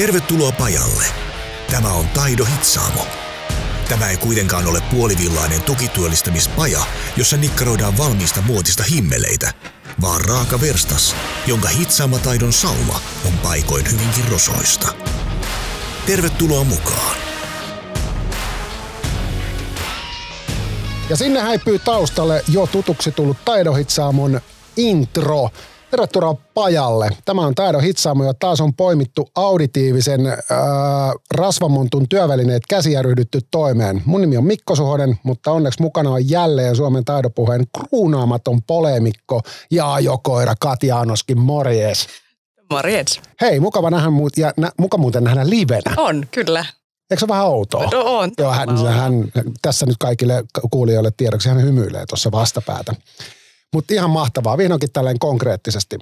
Tervetuloa pajalle. Tämä on Taido Hitsaamo. Tämä ei kuitenkaan ole puolivillainen tukityöllistämispaja, jossa nikkaroidaan valmiista muotista himmeleitä, vaan raaka verstas, jonka hitsaamataidon sauma on paikoin hyvinkin rosoista. Tervetuloa mukaan. Ja sinne häipyy taustalle jo tutuksi tullut Taidohitsaamon intro. Tervetuloa pajalle. Tämä on Taidon Hitsaamo ja taas on poimittu auditiivisen äh, rasvamontun työvälineet käsiä ryhdytty toimeen. Mun nimi on Mikko Suhonen, mutta onneksi mukana on jälleen Suomen taidopuheen kruunaamaton polemikko ja ajokoira Katja Anoskin. Morjes. Morjens. Hei, mukava nähdä muut, ja nä, muka muuten nähdä livenä. On, kyllä. Eikö se vähän outoa? No on. Joo, hän, hän, tässä nyt kaikille kuulijoille tiedoksi, hän hymyilee tuossa vastapäätä. Mutta ihan mahtavaa, vihdoinkin tälleen konkreettisesti.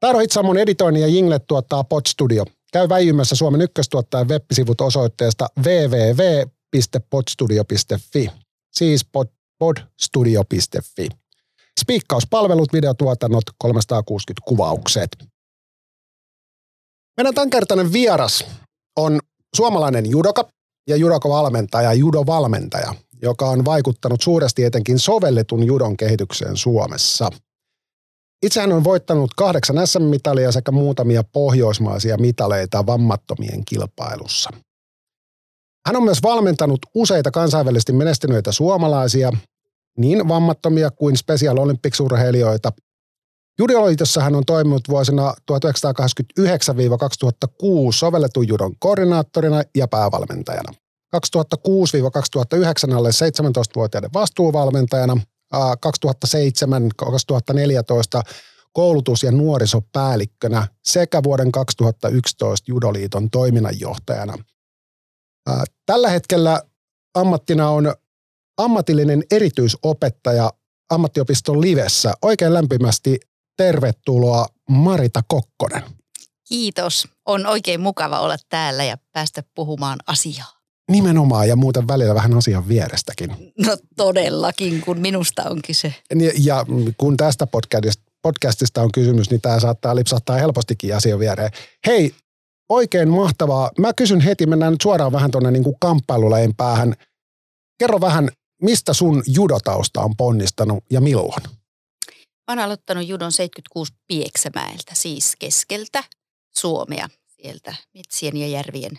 Tairo Hitsamon editoinnin ja jinglet tuottaa Podstudio. Käy väijymässä Suomen ykköstuottajan web-sivut osoitteesta www.podstudio.fi. Siis pod, podstudio.fi. Spiikkauspalvelut, videotuotannot, 360 kuvaukset. Meidän tämänkertainen vieras on suomalainen judoka ja judoka-valmentaja, judovalmentaja, joka on vaikuttanut suuresti etenkin sovelletun judon kehitykseen Suomessa. Itse hän on voittanut kahdeksan SM-mitalia sekä muutamia pohjoismaisia mitaleita vammattomien kilpailussa. Hän on myös valmentanut useita kansainvälisesti menestyneitä suomalaisia, niin vammattomia kuin Special Olympics-urheilijoita. Judoliitossa hän on toiminut vuosina 1989-2006 sovelletun judon koordinaattorina ja päävalmentajana. 2006-2009 alle 17-vuotiaiden vastuuvalmentajana, 2007-2014 koulutus- ja nuorisopäällikkönä sekä vuoden 2011 Judoliiton toiminnanjohtajana. Tällä hetkellä ammattina on ammatillinen erityisopettaja ammattiopiston livessä. Oikein lämpimästi tervetuloa Marita Kokkonen. Kiitos. On oikein mukava olla täällä ja päästä puhumaan asiaa. Nimenomaan ja muuten välillä vähän asian vierestäkin. No todellakin, kun minusta onkin se. Ja, ja kun tästä podcastista, podcastista on kysymys, niin tämä saattaa lipsahtaa helpostikin asian viereen. Hei, oikein mahtavaa. Mä kysyn heti, mennään nyt suoraan vähän tuonne niin kamppailulajin päähän. Kerro vähän, mistä sun judotausta on ponnistanut ja milloin? Mä oon aloittanut judon 76 Pieksämäeltä, siis keskeltä Suomea, sieltä metsien ja järvien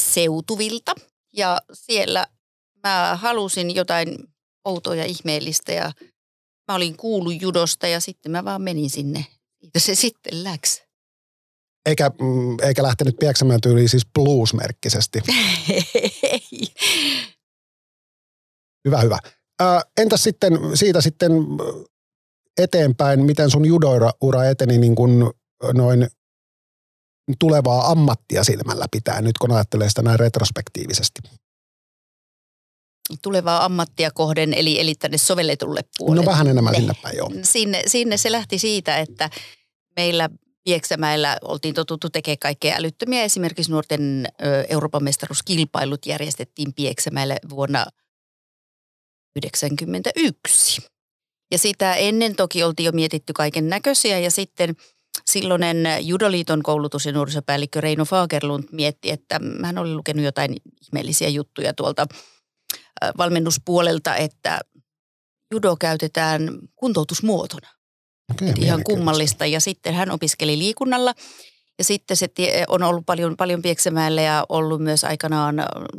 seutuvilta. Ja siellä mä halusin jotain outoa ja ihmeellistä ja mä olin kuullut judosta ja sitten mä vaan menin sinne. Siitä se sitten läks. Eikä, mm, eikä lähtenyt Pieksämään tyyliin siis blues-merkkisesti. hyvä, hyvä. Ö, entäs sitten siitä sitten eteenpäin, miten sun judoura eteni niin kuin noin tulevaa ammattia silmällä pitää, nyt kun ajattelee sitä näin retrospektiivisesti? Tulevaa ammattia kohden, eli, eli tänne sovelletulle puolelle. No vähän enemmän sinne päin, joo. Sinne, sinne se lähti siitä, että meillä Pieksämäellä oltiin totuttu tekemään kaikkea älyttömiä. Esimerkiksi nuorten Euroopan mestaruuskilpailut järjestettiin Pieksämäelle vuonna 1991. Ja sitä ennen toki oltiin jo mietitty kaiken näköisiä ja sitten – silloinen Judoliiton koulutus- ja nuorisopäällikkö Reino Fagerlund mietti, että hän oli lukenut jotain ihmeellisiä juttuja tuolta valmennuspuolelta, että judo käytetään kuntoutusmuotona. Okay, ihan kummallista. Ja sitten hän opiskeli liikunnalla ja sitten se on ollut paljon, paljon Pieksämäellä ja ollut myös aikanaan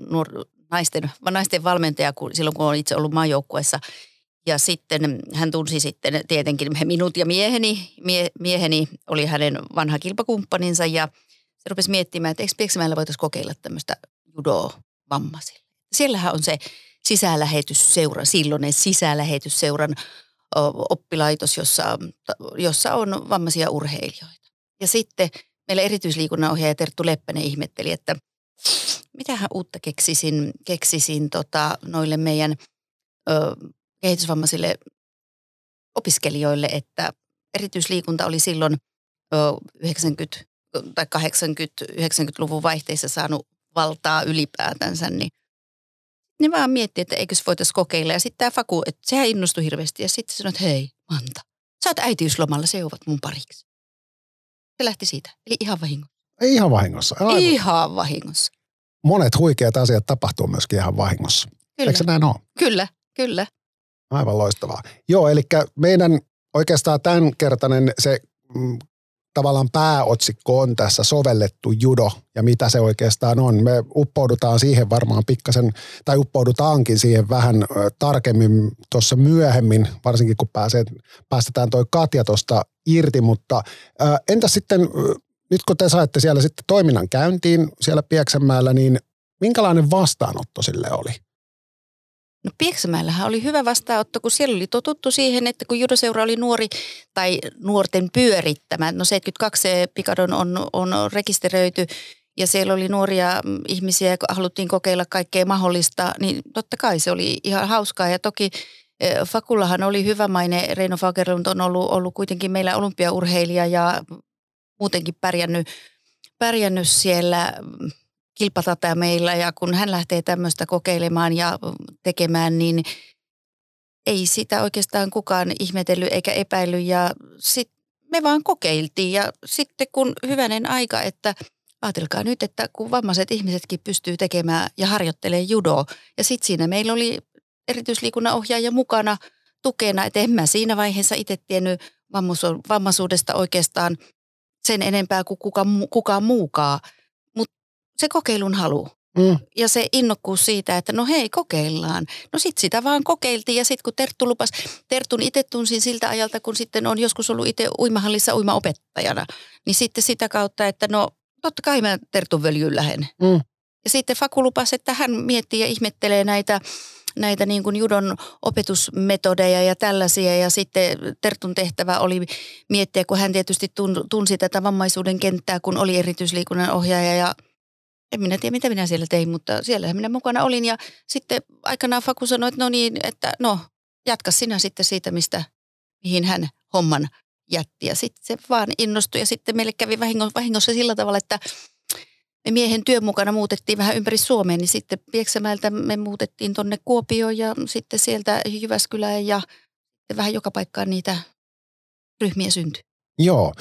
nuor- naisten, naisten valmentaja kun, silloin, kun on itse ollut maajoukkueessa – ja sitten hän tunsi sitten tietenkin minut ja mieheni. Mie, mieheni oli hänen vanha kilpakumppaninsa ja se rupesi miettimään, että eikö Pieksämäellä voitaisiin kokeilla tämmöistä judo-vammaisille. Siellähän on se sisälähetysseura, silloinen sisälähetysseuran oppilaitos, jossa, jossa on vammaisia urheilijoita. Ja sitten meillä erityisliikunnan ohjaaja Terttu Leppänen ihmetteli, että mitähän uutta keksisin, keksisin tota, noille meidän ö, kehitysvammaisille opiskelijoille, että erityisliikunta oli silloin 90 tai 80-90-luvun vaihteessa saanut valtaa ylipäätänsä, niin ne vaan mietti, että eikö se voitaisiin kokeilla. Ja sitten tämä Faku, että sehän innostui hirveästi. Ja sitten sanoi, että hei, Manta, sä oot äitiyslomalla, se ovat mun pariksi. Se lähti siitä, eli ihan vahingo. Ei ihan vahingossa. Aivan. Ihan vahingossa. Monet huikeat asiat tapahtuu myöskin ihan vahingossa. Kyllä. Eikö se näin ole? Kyllä, kyllä. Aivan loistavaa. Joo, eli meidän oikeastaan tämänkertainen se mm, tavallaan pääotsikko on tässä sovellettu judo ja mitä se oikeastaan on. Me uppoudutaan siihen varmaan pikkasen, tai uppoudutaankin siihen vähän tarkemmin tuossa myöhemmin, varsinkin kun pääsee, päästetään toi Katja tuosta irti, mutta entä sitten, nyt kun te saitte siellä sitten toiminnan käyntiin siellä Pieksämäellä, niin minkälainen vastaanotto sille oli? No Pieksämäellähän oli hyvä vastaanotto, kun siellä oli totuttu siihen, että kun judoseura oli nuori tai nuorten pyörittämä, no 72 Pikadon on, on rekisteröity ja siellä oli nuoria ihmisiä ja haluttiin kokeilla kaikkea mahdollista, niin totta kai se oli ihan hauskaa. Ja toki e, Fakullahan oli hyvä maine, Reino Fagerlund on ollut, ollut kuitenkin meillä olympiaurheilija ja muutenkin pärjännyt, pärjännyt siellä kilpatata meillä ja kun hän lähtee tämmöistä kokeilemaan ja tekemään, niin ei sitä oikeastaan kukaan ihmetellyt eikä epäily ja sit me vaan kokeiltiin ja sitten kun hyvänen aika, että ajatelkaa nyt, että kun vammaiset ihmisetkin pystyy tekemään ja harjoittelee judoa. Ja sitten siinä meillä oli erityisliikunnan ohjaaja mukana tukena, että en mä siinä vaiheessa itse tiennyt vammaisuudesta oikeastaan sen enempää kuin kuka, kukaan muukaan – se kokeilun halu. Mm. Ja se innokkuus siitä, että no hei, kokeillaan. No sit sitä vaan kokeiltiin ja sitten kun Terttu lupas, Tertun itse tunsin siltä ajalta, kun sitten on joskus ollut itse uimahallissa uimaopettajana, niin sitten sitä kautta, että no totta kai mä Tertun völjyyn lähden. Mm. Ja sitten Faku lupasi, että hän miettii ja ihmettelee näitä näitä niin kuin judon opetusmetodeja ja tällaisia. Ja sitten Tertun tehtävä oli miettiä, kun hän tietysti tunsi tätä vammaisuuden kenttää, kun oli erityisliikunnan ohjaaja ja en minä tiedä, mitä minä siellä tein, mutta siellä minä mukana olin. Ja sitten aikanaan Faku sanoi, että no niin, että no, jatka sinä sitten siitä, mistä, mihin hän homman jätti. Ja sitten se vaan innostui ja sitten meille kävi vahingossa sillä tavalla, että me miehen työn mukana muutettiin vähän ympäri Suomeen, niin sitten Pieksämäeltä me muutettiin tonne Kuopioon ja sitten sieltä Jyväskylään ja vähän joka paikkaan niitä ryhmiä syntyi. Joo,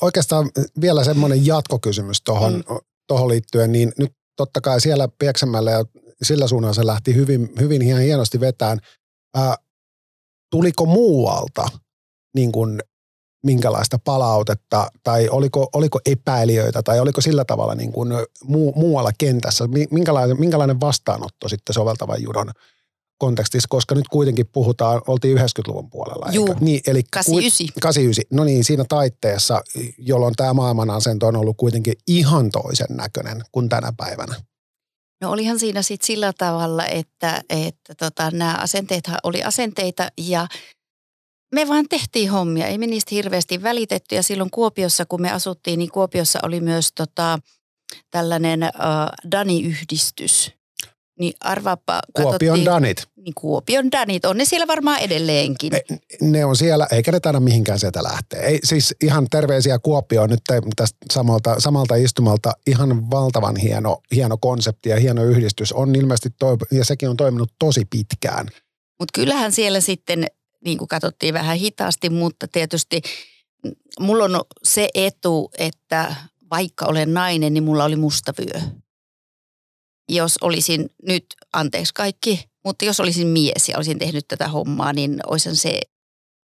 oikeastaan vielä semmoinen jatkokysymys tuohon mm tuohon liittyen, niin nyt totta kai siellä Pieksämällä ja sillä suunnalla se lähti hyvin, hyvin ihan hienosti vetään. Ää, tuliko muualta niin kuin minkälaista palautetta tai oliko, oliko epäilijöitä tai oliko sillä tavalla niin kuin muu, muualla kentässä, minkälainen, minkälainen vastaanotto sitten soveltavan judon kontekstissa, koska nyt kuitenkin puhutaan, oltiin 90-luvun puolella. Juu, niin, eli 89. 89. No niin, siinä taitteessa, jolloin tämä maailman asento on ollut kuitenkin ihan toisen näköinen kuin tänä päivänä. No olihan siinä sitten sillä tavalla, että, että tota, nämä asenteethan oli asenteita ja me vaan tehtiin hommia. Ei me niistä hirveästi välitetty ja silloin Kuopiossa, kun me asuttiin, niin Kuopiossa oli myös tota, tällainen uh, Dani-yhdistys, niin arvaappa. Kuopion Danit. Niin Kuopion Danit, on ne siellä varmaan edelleenkin. E, ne on siellä, eikä ne tänä mihinkään sieltä lähtee. Ei, siis ihan terveisiä Kuopioon nyt tästä samalta, samalta istumalta. Ihan valtavan hieno, hieno konsepti ja hieno yhdistys. On ilmeisesti, toi, ja sekin on toiminut tosi pitkään. Mutta kyllähän siellä sitten, niin kuin katsottiin vähän hitaasti, mutta tietysti mulla on se etu, että vaikka olen nainen, niin mulla oli musta vyö jos olisin nyt, anteeksi kaikki, mutta jos olisin mies ja olisin tehnyt tätä hommaa, niin olisin se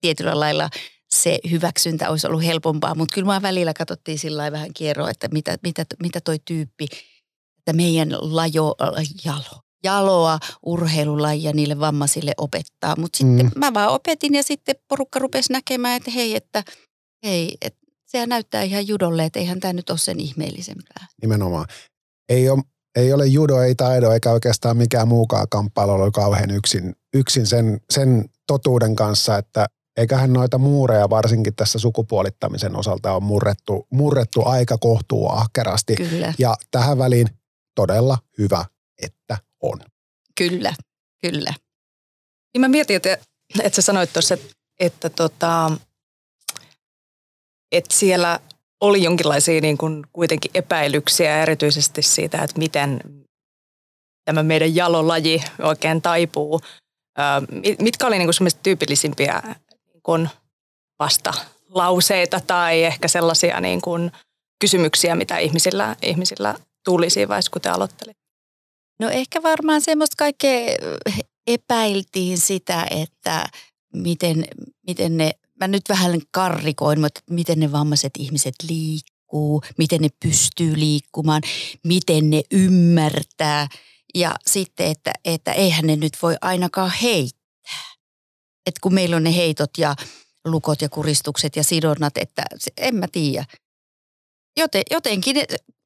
tietyllä lailla se hyväksyntä olisi ollut helpompaa. Mutta kyllä mä välillä katsottiin sillä vähän kierroa, että mitä, mitä, mitä toi tyyppi, että meidän lajo, jalo, jaloa urheilulajia niille vammaisille opettaa. Mutta sitten mm. mä vaan opetin ja sitten porukka rupesi näkemään, että hei, että hei, että sehän näyttää ihan judolle, että eihän tämä nyt ole sen ihmeellisempää. Nimenomaan. Ei ole ei ole judo, ei taido eikä oikeastaan mikään muukaan kamppailu ole kauhean yksin, yksin sen, sen totuuden kanssa, että eiköhän noita muureja varsinkin tässä sukupuolittamisen osalta on murrettu, murrettu aika kohtuu ahkerasti. Kyllä. Ja tähän väliin todella hyvä, että on. Kyllä, kyllä. Niin mä mietin, että, että sä sanoit tuossa, että, että, tota, että siellä oli jonkinlaisia niin kuin kuitenkin epäilyksiä erityisesti siitä, että miten tämä meidän jalolaji oikein taipuu. Mitkä oli niin kuin tyypillisimpiä niin kuin vastalauseita tai ehkä sellaisia niin kuin kysymyksiä, mitä ihmisillä, ihmisillä tuli siinä vaiheessa, kun te aloittelit? No ehkä varmaan semmoista kaikkea epäiltiin sitä, että miten, miten ne, mä nyt vähän karrikoin, mutta miten ne vammaiset ihmiset liikkuu, miten ne pystyy liikkumaan, miten ne ymmärtää ja sitten, että, että eihän ne nyt voi ainakaan heittää. Et kun meillä on ne heitot ja lukot ja kuristukset ja sidonnat, että en mä tiedä. Joten, jotenkin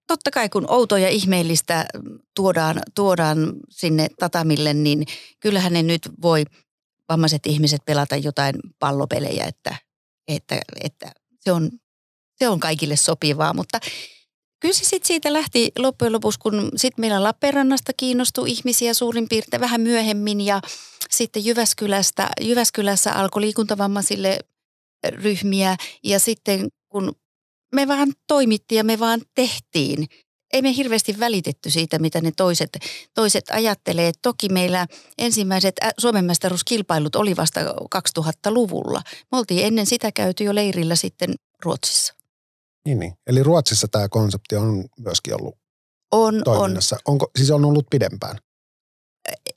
totta kai kun outoa ja ihmeellistä tuodaan, tuodaan sinne tatamille, niin kyllähän ne nyt voi vammaiset ihmiset pelata jotain pallopelejä, että, että, että se, on, se on kaikille sopivaa. Mutta kyllä se siitä lähti loppujen lopuksi, kun sitten meillä Lappeenrannasta kiinnostui ihmisiä suurin piirtein vähän myöhemmin ja sitten Jyväskylästä, Jyväskylässä alkoi liikuntavammaisille ryhmiä ja sitten kun me vaan toimittiin ja me vaan tehtiin. Ei me hirveästi välitetty siitä, mitä ne toiset, toiset ajattelee. Toki meillä ensimmäiset Suomen mestaruuskilpailut oli vasta 2000-luvulla. Me oltiin ennen sitä käyty jo leirillä sitten Ruotsissa. Niin, niin. Eli Ruotsissa tämä konsepti on myöskin ollut on, toiminnassa. On. Onko, siis on ollut pidempään?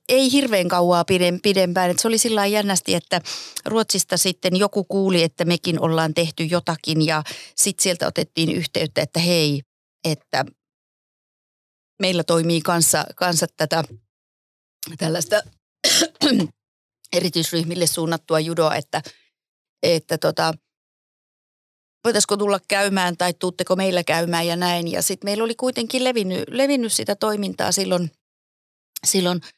ei hirveän kauaa pidempään. Et se oli sillä jännästi, että Ruotsista sitten joku kuuli, että mekin ollaan tehty jotakin ja sitten sieltä otettiin yhteyttä, että hei, että meillä toimii kanssa, kanssa tätä tällaista erityisryhmille suunnattua judoa, että, että tota, voitaisiko tulla käymään tai tuutteko meillä käymään ja näin. Ja sitten meillä oli kuitenkin levinnyt, levinnyt sitä toimintaa silloin, silloin –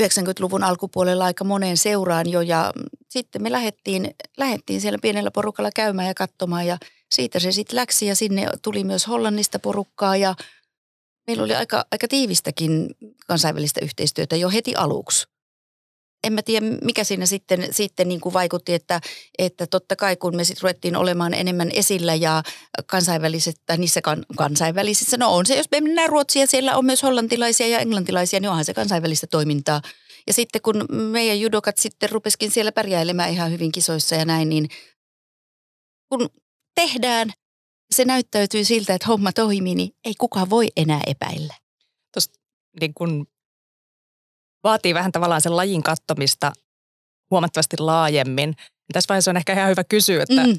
90-luvun alkupuolella aika moneen seuraan jo ja sitten me lähdettiin, lähdettiin siellä pienellä porukalla käymään ja katsomaan ja siitä se sitten läksi ja sinne tuli myös Hollannista porukkaa ja meillä oli aika, aika tiivistäkin kansainvälistä yhteistyötä jo heti aluksi en mä tiedä, mikä siinä sitten, sitten niin kuin vaikutti, että, että totta kai kun me sitten ruvettiin olemaan enemmän esillä ja kansainväliset, tai niissä kan, kansainvälisissä, no on se, jos me mennään Ruotsiin ja siellä on myös hollantilaisia ja englantilaisia, niin onhan se kansainvälistä toimintaa. Ja sitten kun meidän judokat sitten rupeskin siellä pärjäilemään ihan hyvin kisoissa ja näin, niin kun tehdään, se näyttäytyy siltä, että homma toimii, niin ei kukaan voi enää epäillä. Tuosta niin kun vaatii vähän tavallaan sen lajin kattomista huomattavasti laajemmin. Tässä vaiheessa on ehkä ihan hyvä kysyä, että mm.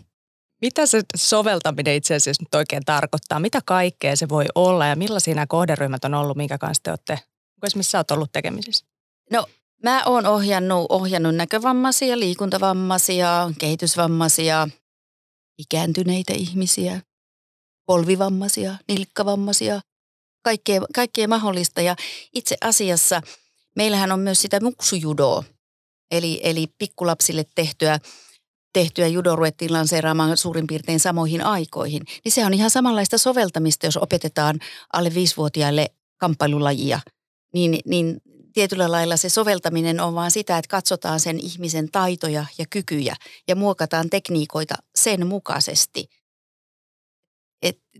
mitä se soveltaminen itse asiassa nyt oikein tarkoittaa? Mitä kaikkea se voi olla ja millaisia nämä kohderyhmät on ollut, minkä kanssa te olette, missä sä oot ollut tekemisissä? No mä oon ohjannut, ohjannut näkövammaisia, liikuntavammaisia, kehitysvammaisia, ikääntyneitä ihmisiä, polvivammaisia, nilkkavammaisia, kaikkea, kaikkea mahdollista. Ja itse asiassa – Meillähän on myös sitä muksujudoa, eli, eli pikkulapsille tehtyä, tehtyä judo ruvettiin lanseeraamaan suurin piirtein samoihin aikoihin. Niin se on ihan samanlaista soveltamista, jos opetetaan alle viisivuotiaille kamppailulajia. Niin, niin tietyllä lailla se soveltaminen on vaan sitä, että katsotaan sen ihmisen taitoja ja kykyjä ja muokataan tekniikoita sen mukaisesti.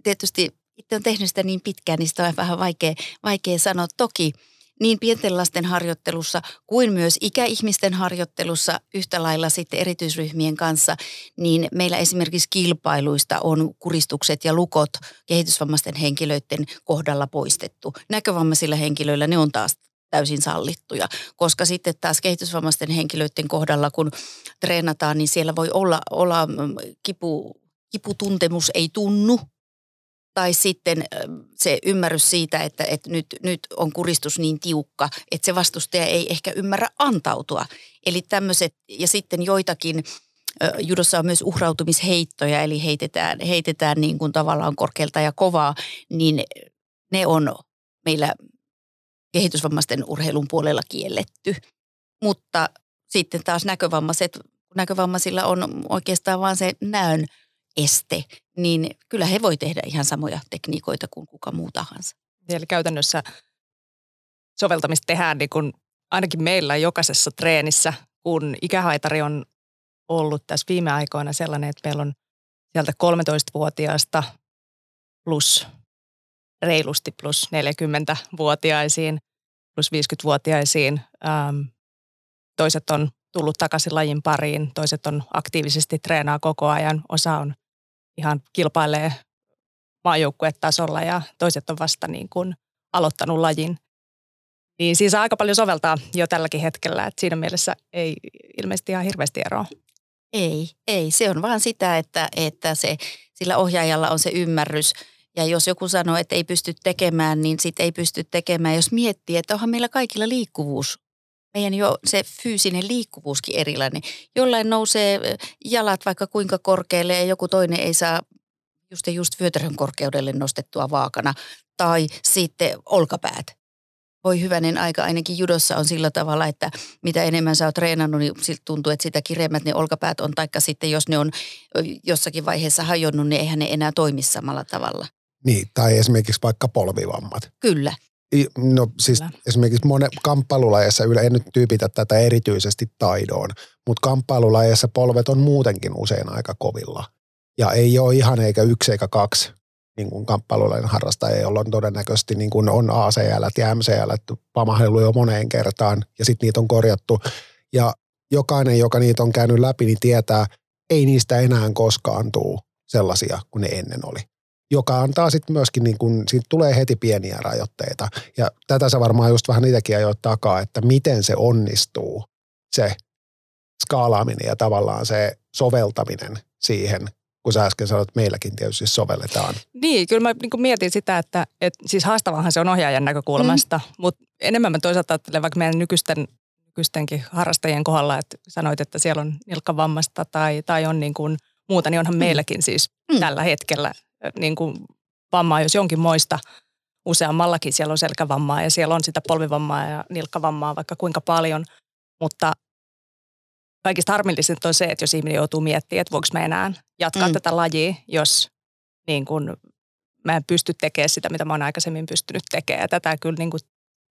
Et tietysti itse on tehnyt sitä niin pitkään, niin sitä on vähän vaikea, vaikea sanoa. Toki – niin pienten lasten harjoittelussa kuin myös ikäihmisten harjoittelussa yhtä lailla sitten erityisryhmien kanssa, niin meillä esimerkiksi kilpailuista on kuristukset ja lukot kehitysvammaisten henkilöiden kohdalla poistettu. Näkövammaisilla henkilöillä ne on taas täysin sallittuja, koska sitten taas kehitysvammaisten henkilöiden kohdalla, kun treenataan, niin siellä voi olla, olla mm, kipu, kiputuntemus ei tunnu, tai sitten se ymmärrys siitä, että, että nyt, nyt on kuristus niin tiukka, että se vastustaja ei ehkä ymmärrä antautua. Eli tämmöiset, ja sitten joitakin, judossa on myös uhrautumisheittoja, eli heitetään, heitetään niin kuin tavallaan korkealta ja kovaa, niin ne on meillä kehitysvammaisten urheilun puolella kielletty. Mutta sitten taas näkövammaiset, näkövammaisilla on oikeastaan vain se näön este, niin kyllä he voi tehdä ihan samoja tekniikoita kuin kuka muu tahansa. Eli käytännössä soveltamista tehdään niin kuin ainakin meillä jokaisessa treenissä, kun ikähaitari on ollut tässä viime aikoina sellainen, että meillä on sieltä 13-vuotiaasta plus reilusti plus 40-vuotiaisiin, plus 50-vuotiaisiin. Ähm, toiset on tullut takaisin lajin pariin, toiset on aktiivisesti treenaa koko ajan, osa on ihan kilpailee maajoukkuetasolla ja toiset on vasta niin kuin aloittanut lajin. Niin siinä saa aika paljon soveltaa jo tälläkin hetkellä, että siinä mielessä ei ilmeisesti ihan hirveästi eroa. Ei, ei. Se on vaan sitä, että, että se, sillä ohjaajalla on se ymmärrys. Ja jos joku sanoo, että ei pysty tekemään, niin sitten ei pysty tekemään. Jos miettii, että onhan meillä kaikilla liikkuvuus meidän jo se fyysinen liikkuvuuskin erilainen. Jollain nousee jalat vaikka kuinka korkealle ja joku toinen ei saa just ja just vyötärön korkeudelle nostettua vaakana. Tai sitten olkapäät. Voi hyvänen aika, ainakin judossa on sillä tavalla, että mitä enemmän sä oot treenannut, niin siltä tuntuu, että sitä kireemmät ne olkapäät on. Taikka sitten jos ne on jossakin vaiheessa hajonnut, niin eihän ne enää toimi samalla tavalla. Niin, tai esimerkiksi vaikka polvivammat. Kyllä. No siis Kyllä. esimerkiksi monen kamppailulajeissa, en nyt tyypitä tätä erityisesti taidoon, mutta kamppailulajeissa polvet on muutenkin usein aika kovilla. Ja ei ole ihan eikä yksi eikä kaksi niin kuin kamppailulajen harrastajia, jolla on todennäköisesti niin kuin on ACL ja MCL pamahdellut jo moneen kertaan ja sitten niitä on korjattu. Ja jokainen, joka niitä on käynyt läpi, niin tietää, ei niistä enää koskaan tule sellaisia kuin ne ennen oli joka antaa sitten myöskin, niin kun, siitä tulee heti pieniä rajoitteita. Ja tätä sä varmaan just vähän niitäkin ajoit takaa, että miten se onnistuu, se skaalaaminen ja tavallaan se soveltaminen siihen, kun sä äsken sanoit, että meilläkin tietysti sovelletaan. Niin, kyllä mä niin mietin sitä, että, että siis haastavahan se on ohjaajan näkökulmasta, mm. mutta enemmän mä toisaalta ajattelen vaikka meidän nykyisten, nykyistenkin harrastajien kohdalla, että sanoit, että siellä on nilkkavammasta tai, tai on niin kuin muuta, niin onhan mm. meilläkin siis mm. tällä hetkellä niin kuin vammaa, jos jonkin moista useammallakin siellä on selkävammaa ja siellä on sitä polvivammaa ja nilkkavammaa vaikka kuinka paljon, mutta kaikista harmillisinta on se, että jos ihminen joutuu miettimään, että voiko mä enää jatkaa mm. tätä lajia, jos niin kun, mä en pysty tekemään sitä, mitä mä oon aikaisemmin pystynyt tekemään. Tätä kyllä niin kuin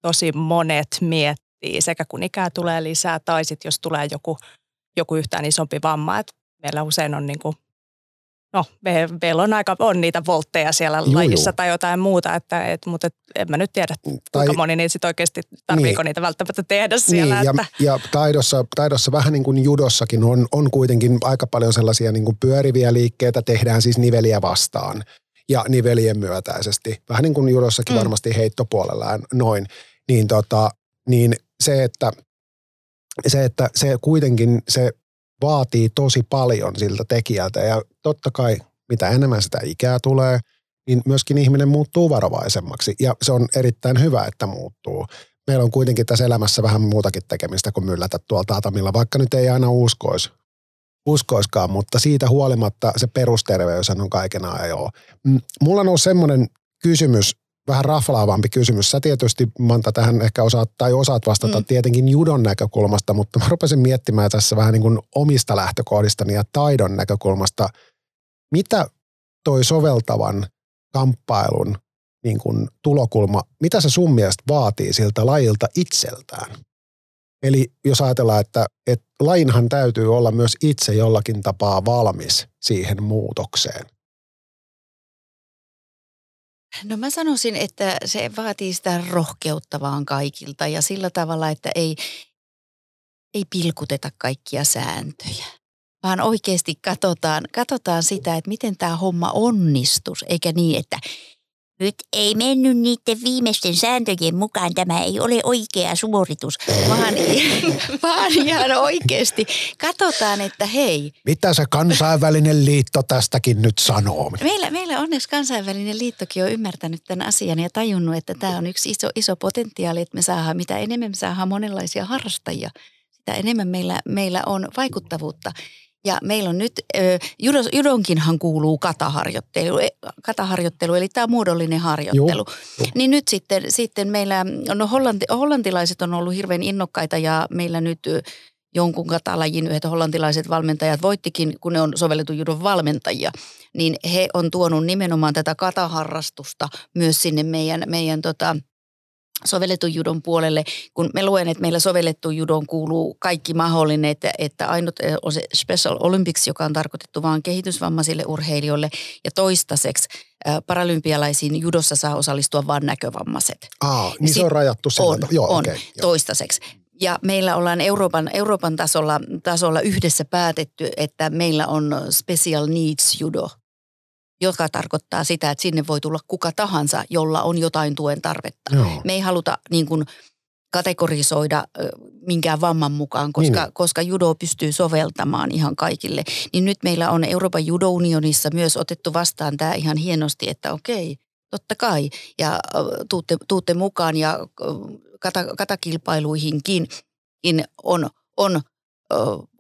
tosi monet miettii, sekä kun ikää tulee lisää tai sitten jos tulee joku, joku yhtään isompi vamma. että meillä usein on niin kuin no me, meillä on aika on niitä voltteja siellä Juu, lajissa tai jotain muuta, että, et, mutta et, en mä nyt tiedä, kuinka tai, moni niitä sitten oikeasti tarviiko niin, niitä välttämättä tehdä siellä. Niin, että. Ja, ja taidossa, taidossa vähän niin kuin judossakin on, on kuitenkin aika paljon sellaisia niin kuin pyöriviä liikkeitä, tehdään siis niveliä vastaan ja nivelien myötäisesti. Vähän niin kuin judossakin mm. varmasti heittopuolellaan noin. Niin, tota, niin se, että se, että se kuitenkin se vaatii tosi paljon siltä tekijältä. Ja totta kai mitä enemmän sitä ikää tulee, niin myöskin ihminen muuttuu varovaisemmaksi. Ja se on erittäin hyvä, että muuttuu. Meillä on kuitenkin tässä elämässä vähän muutakin tekemistä kuin myllätä tuolla tatamilla, vaikka nyt ei aina uskoisi uskoiskaan, mutta siitä huolimatta se perusterveys on kaiken ajan Mulla on ollut semmoinen kysymys vähän raflaavampi kysymys. Sä tietysti, Manta, tähän ehkä osaat, tai osaat vastata mm. tietenkin judon näkökulmasta, mutta mä rupesin miettimään tässä vähän niin kuin omista lähtökohdistani ja taidon näkökulmasta. Mitä toi soveltavan kamppailun niin kuin tulokulma, mitä se sun mielestä vaatii siltä lajilta itseltään? Eli jos ajatellaan, että, että lajinhan täytyy olla myös itse jollakin tapaa valmis siihen muutokseen – No mä sanoisin, että se vaatii sitä rohkeutta vaan kaikilta ja sillä tavalla, että ei, ei pilkuteta kaikkia sääntöjä, vaan oikeasti katsotaan, katsotaan sitä, että miten tämä homma onnistus, eikä niin, että nyt ei mennyt niiden viimeisten sääntöjen mukaan, tämä ei ole oikea suoritus, vaan, vaan ihan oikeasti katsotaan, että hei. Mitä se kansainvälinen liitto tästäkin nyt sanoo? Meillä, meillä onneksi kansainvälinen liittokin on ymmärtänyt tämän asian ja tajunnut, että tämä on yksi iso, iso potentiaali, että me saadaan, mitä enemmän me saadaan monenlaisia harrastajia, sitä enemmän meillä, meillä on vaikuttavuutta. Ja meillä on nyt, judonkinhan kuuluu kataharjoittelu, e, kataharjoittelu eli tämä muodollinen harjoittelu. Joo. Niin nyt sitten, sitten meillä, no hollanti, hollantilaiset on ollut hirveän innokkaita ja meillä nyt jonkun katalajin yhdet hollantilaiset valmentajat voittikin, kun ne on sovellettu judon valmentajia, niin he on tuonut nimenomaan tätä kataharrastusta myös sinne meidän, meidän tota, sovelletun judon puolelle, kun me luen, että meillä sovellettu judon kuuluu kaikki mahdollinen, että, että ainut on se Special Olympics, joka on tarkoitettu vain kehitysvammaisille urheilijoille. Ja toistaiseksi paralympialaisiin judossa saa osallistua vain näkövammaiset. Aa, niin se on rajattu sillä On, Joo, on okay, toistaiseksi. Ja meillä ollaan Euroopan, Euroopan tasolla, tasolla yhdessä päätetty, että meillä on special needs judo joka tarkoittaa sitä, että sinne voi tulla kuka tahansa, jolla on jotain tuen tarvetta. Joo. Me ei haluta niin kuin, kategorisoida minkään vamman mukaan, koska, niin. koska judo pystyy soveltamaan ihan kaikille. Niin nyt meillä on Euroopan judo-unionissa myös otettu vastaan tämä ihan hienosti, että okei, totta kai. Ja tuutte, tuutte mukaan ja kata, katakilpailuihinkin on, on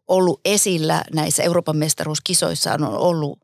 ollut esillä näissä Euroopan mestaruuskisoissa on ollut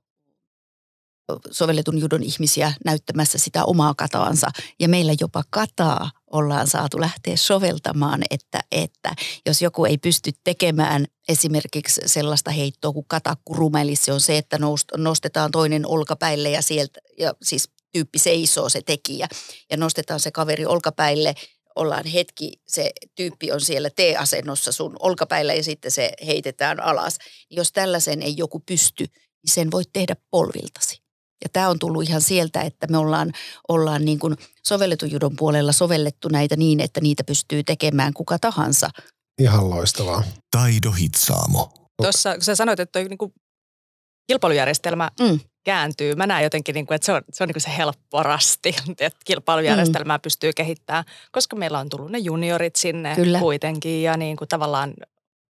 sovelletun judon ihmisiä näyttämässä sitä omaa kataansa. Ja meillä jopa kataa ollaan saatu lähteä soveltamaan, että, että jos joku ei pysty tekemään esimerkiksi sellaista heittoa kuin katakuruma, eli se on se, että nostetaan toinen olkapäille ja sieltä, ja siis tyyppi seisoo se tekijä, ja nostetaan se kaveri olkapäille, ollaan hetki, se tyyppi on siellä T-asennossa sun olkapäillä ja sitten se heitetään alas. Jos tällaisen ei joku pysty, niin sen voit tehdä polviltasi. Ja tämä on tullut ihan sieltä, että me ollaan, ollaan niin kuin sovelletun judon puolella sovellettu näitä niin, että niitä pystyy tekemään kuka tahansa. Ihan loistavaa. Taido Hitsaamo. Tuossa kun sä sanoit, että niin kuin kilpailujärjestelmä mm. kääntyy, mä näen jotenkin, niin kuin, että se on se, on niin se helppo rasti, että kilpailujärjestelmää mm. pystyy kehittämään, koska meillä on tullut ne juniorit sinne Kyllä. kuitenkin ja niin kuin tavallaan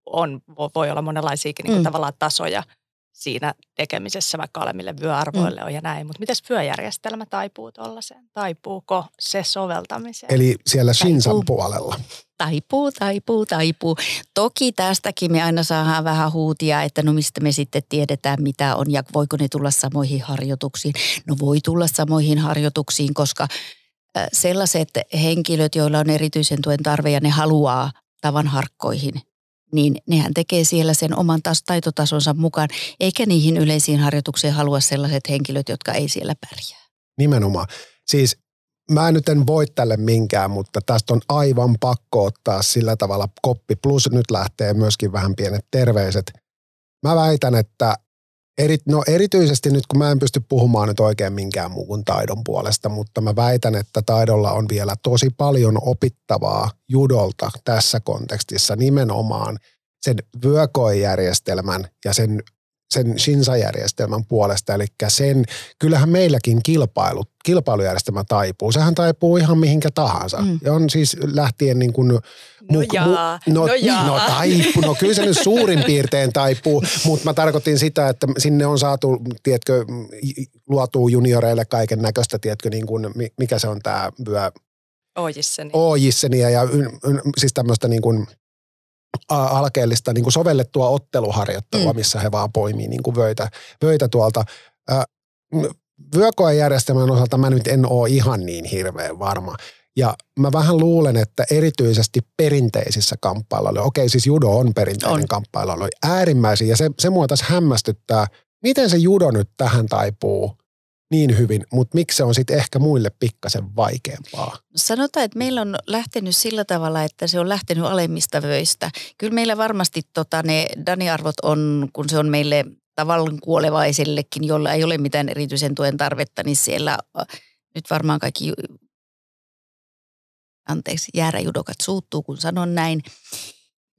on, voi olla monenlaisiakin niin kuin mm. tavallaan tasoja – siinä tekemisessä vaikka alemmille vyöarvoille mm. on ja näin. Mutta miten vyöjärjestelmä taipuu tuollaiseen? Taipuuko se soveltamiseen? Eli siellä Shinsan puolella. Taipuu, taipuu, taipuu. Toki tästäkin me aina saadaan vähän huutia, että no mistä me sitten tiedetään mitä on ja voiko ne tulla samoihin harjoituksiin. No voi tulla samoihin harjoituksiin, koska sellaiset henkilöt, joilla on erityisen tuen tarve ja ne haluaa tavan harkkoihin, niin nehän tekee siellä sen oman taas taitotasonsa mukaan, eikä niihin yleisiin harjoituksiin halua sellaiset henkilöt, jotka ei siellä pärjää. Nimenomaan. Siis mä nyt en voi tälle minkään, mutta tästä on aivan pakko ottaa sillä tavalla koppi. Plus nyt lähtee myöskin vähän pienet terveiset. Mä väitän, että eri, no erityisesti nyt, kun mä en pysty puhumaan nyt oikein minkään muun taidon puolesta, mutta mä väitän, että taidolla on vielä tosi paljon opittavaa judolta tässä kontekstissa nimenomaan sen vyökoejärjestelmän ja sen sen Shinsa-järjestelmän puolesta, eli sen, kyllähän meilläkin kilpailu, kilpailujärjestelmä taipuu. Sehän taipuu ihan mihinkä tahansa. Mm. Ja on siis lähtien niin kuin... No jaa, mu, no, no, jaa. no taipuu, no kyllä se nyt suurin piirtein taipuu, mutta mä tarkoitin sitä, että sinne on saatu, tiedätkö, luotuu junioreille kaiken näköistä, tiedätkö, niin kuin, mikä se on tämä vyö... Ojisseni. Ojissenia ja y, y, siis tämmöistä niin kuin alkeellista niin kuin sovellettua otteluharjoittelua, mm. missä he vaan poimii niin kuin vöitä, vöitä tuolta. Vyökoejärjestelmän osalta mä nyt en ole ihan niin hirveän varma. Ja mä vähän luulen, että erityisesti perinteisissä kamppailuilla, okei siis judo on perinteinen on. äärimmäisiä ja se, se mua tässä hämmästyttää, miten se judo nyt tähän taipuu niin hyvin, mutta miksi se on sitten ehkä muille pikkasen vaikeampaa? Sanotaan, että meillä on lähtenyt sillä tavalla, että se on lähtenyt alemmista vöistä. Kyllä meillä varmasti tota, ne Dani-arvot on, kun se on meille tavallaan kuolevaisillekin, jolla ei ole mitään erityisen tuen tarvetta, niin siellä nyt varmaan kaikki, anteeksi, jääräjudokat suuttuu, kun sanon näin.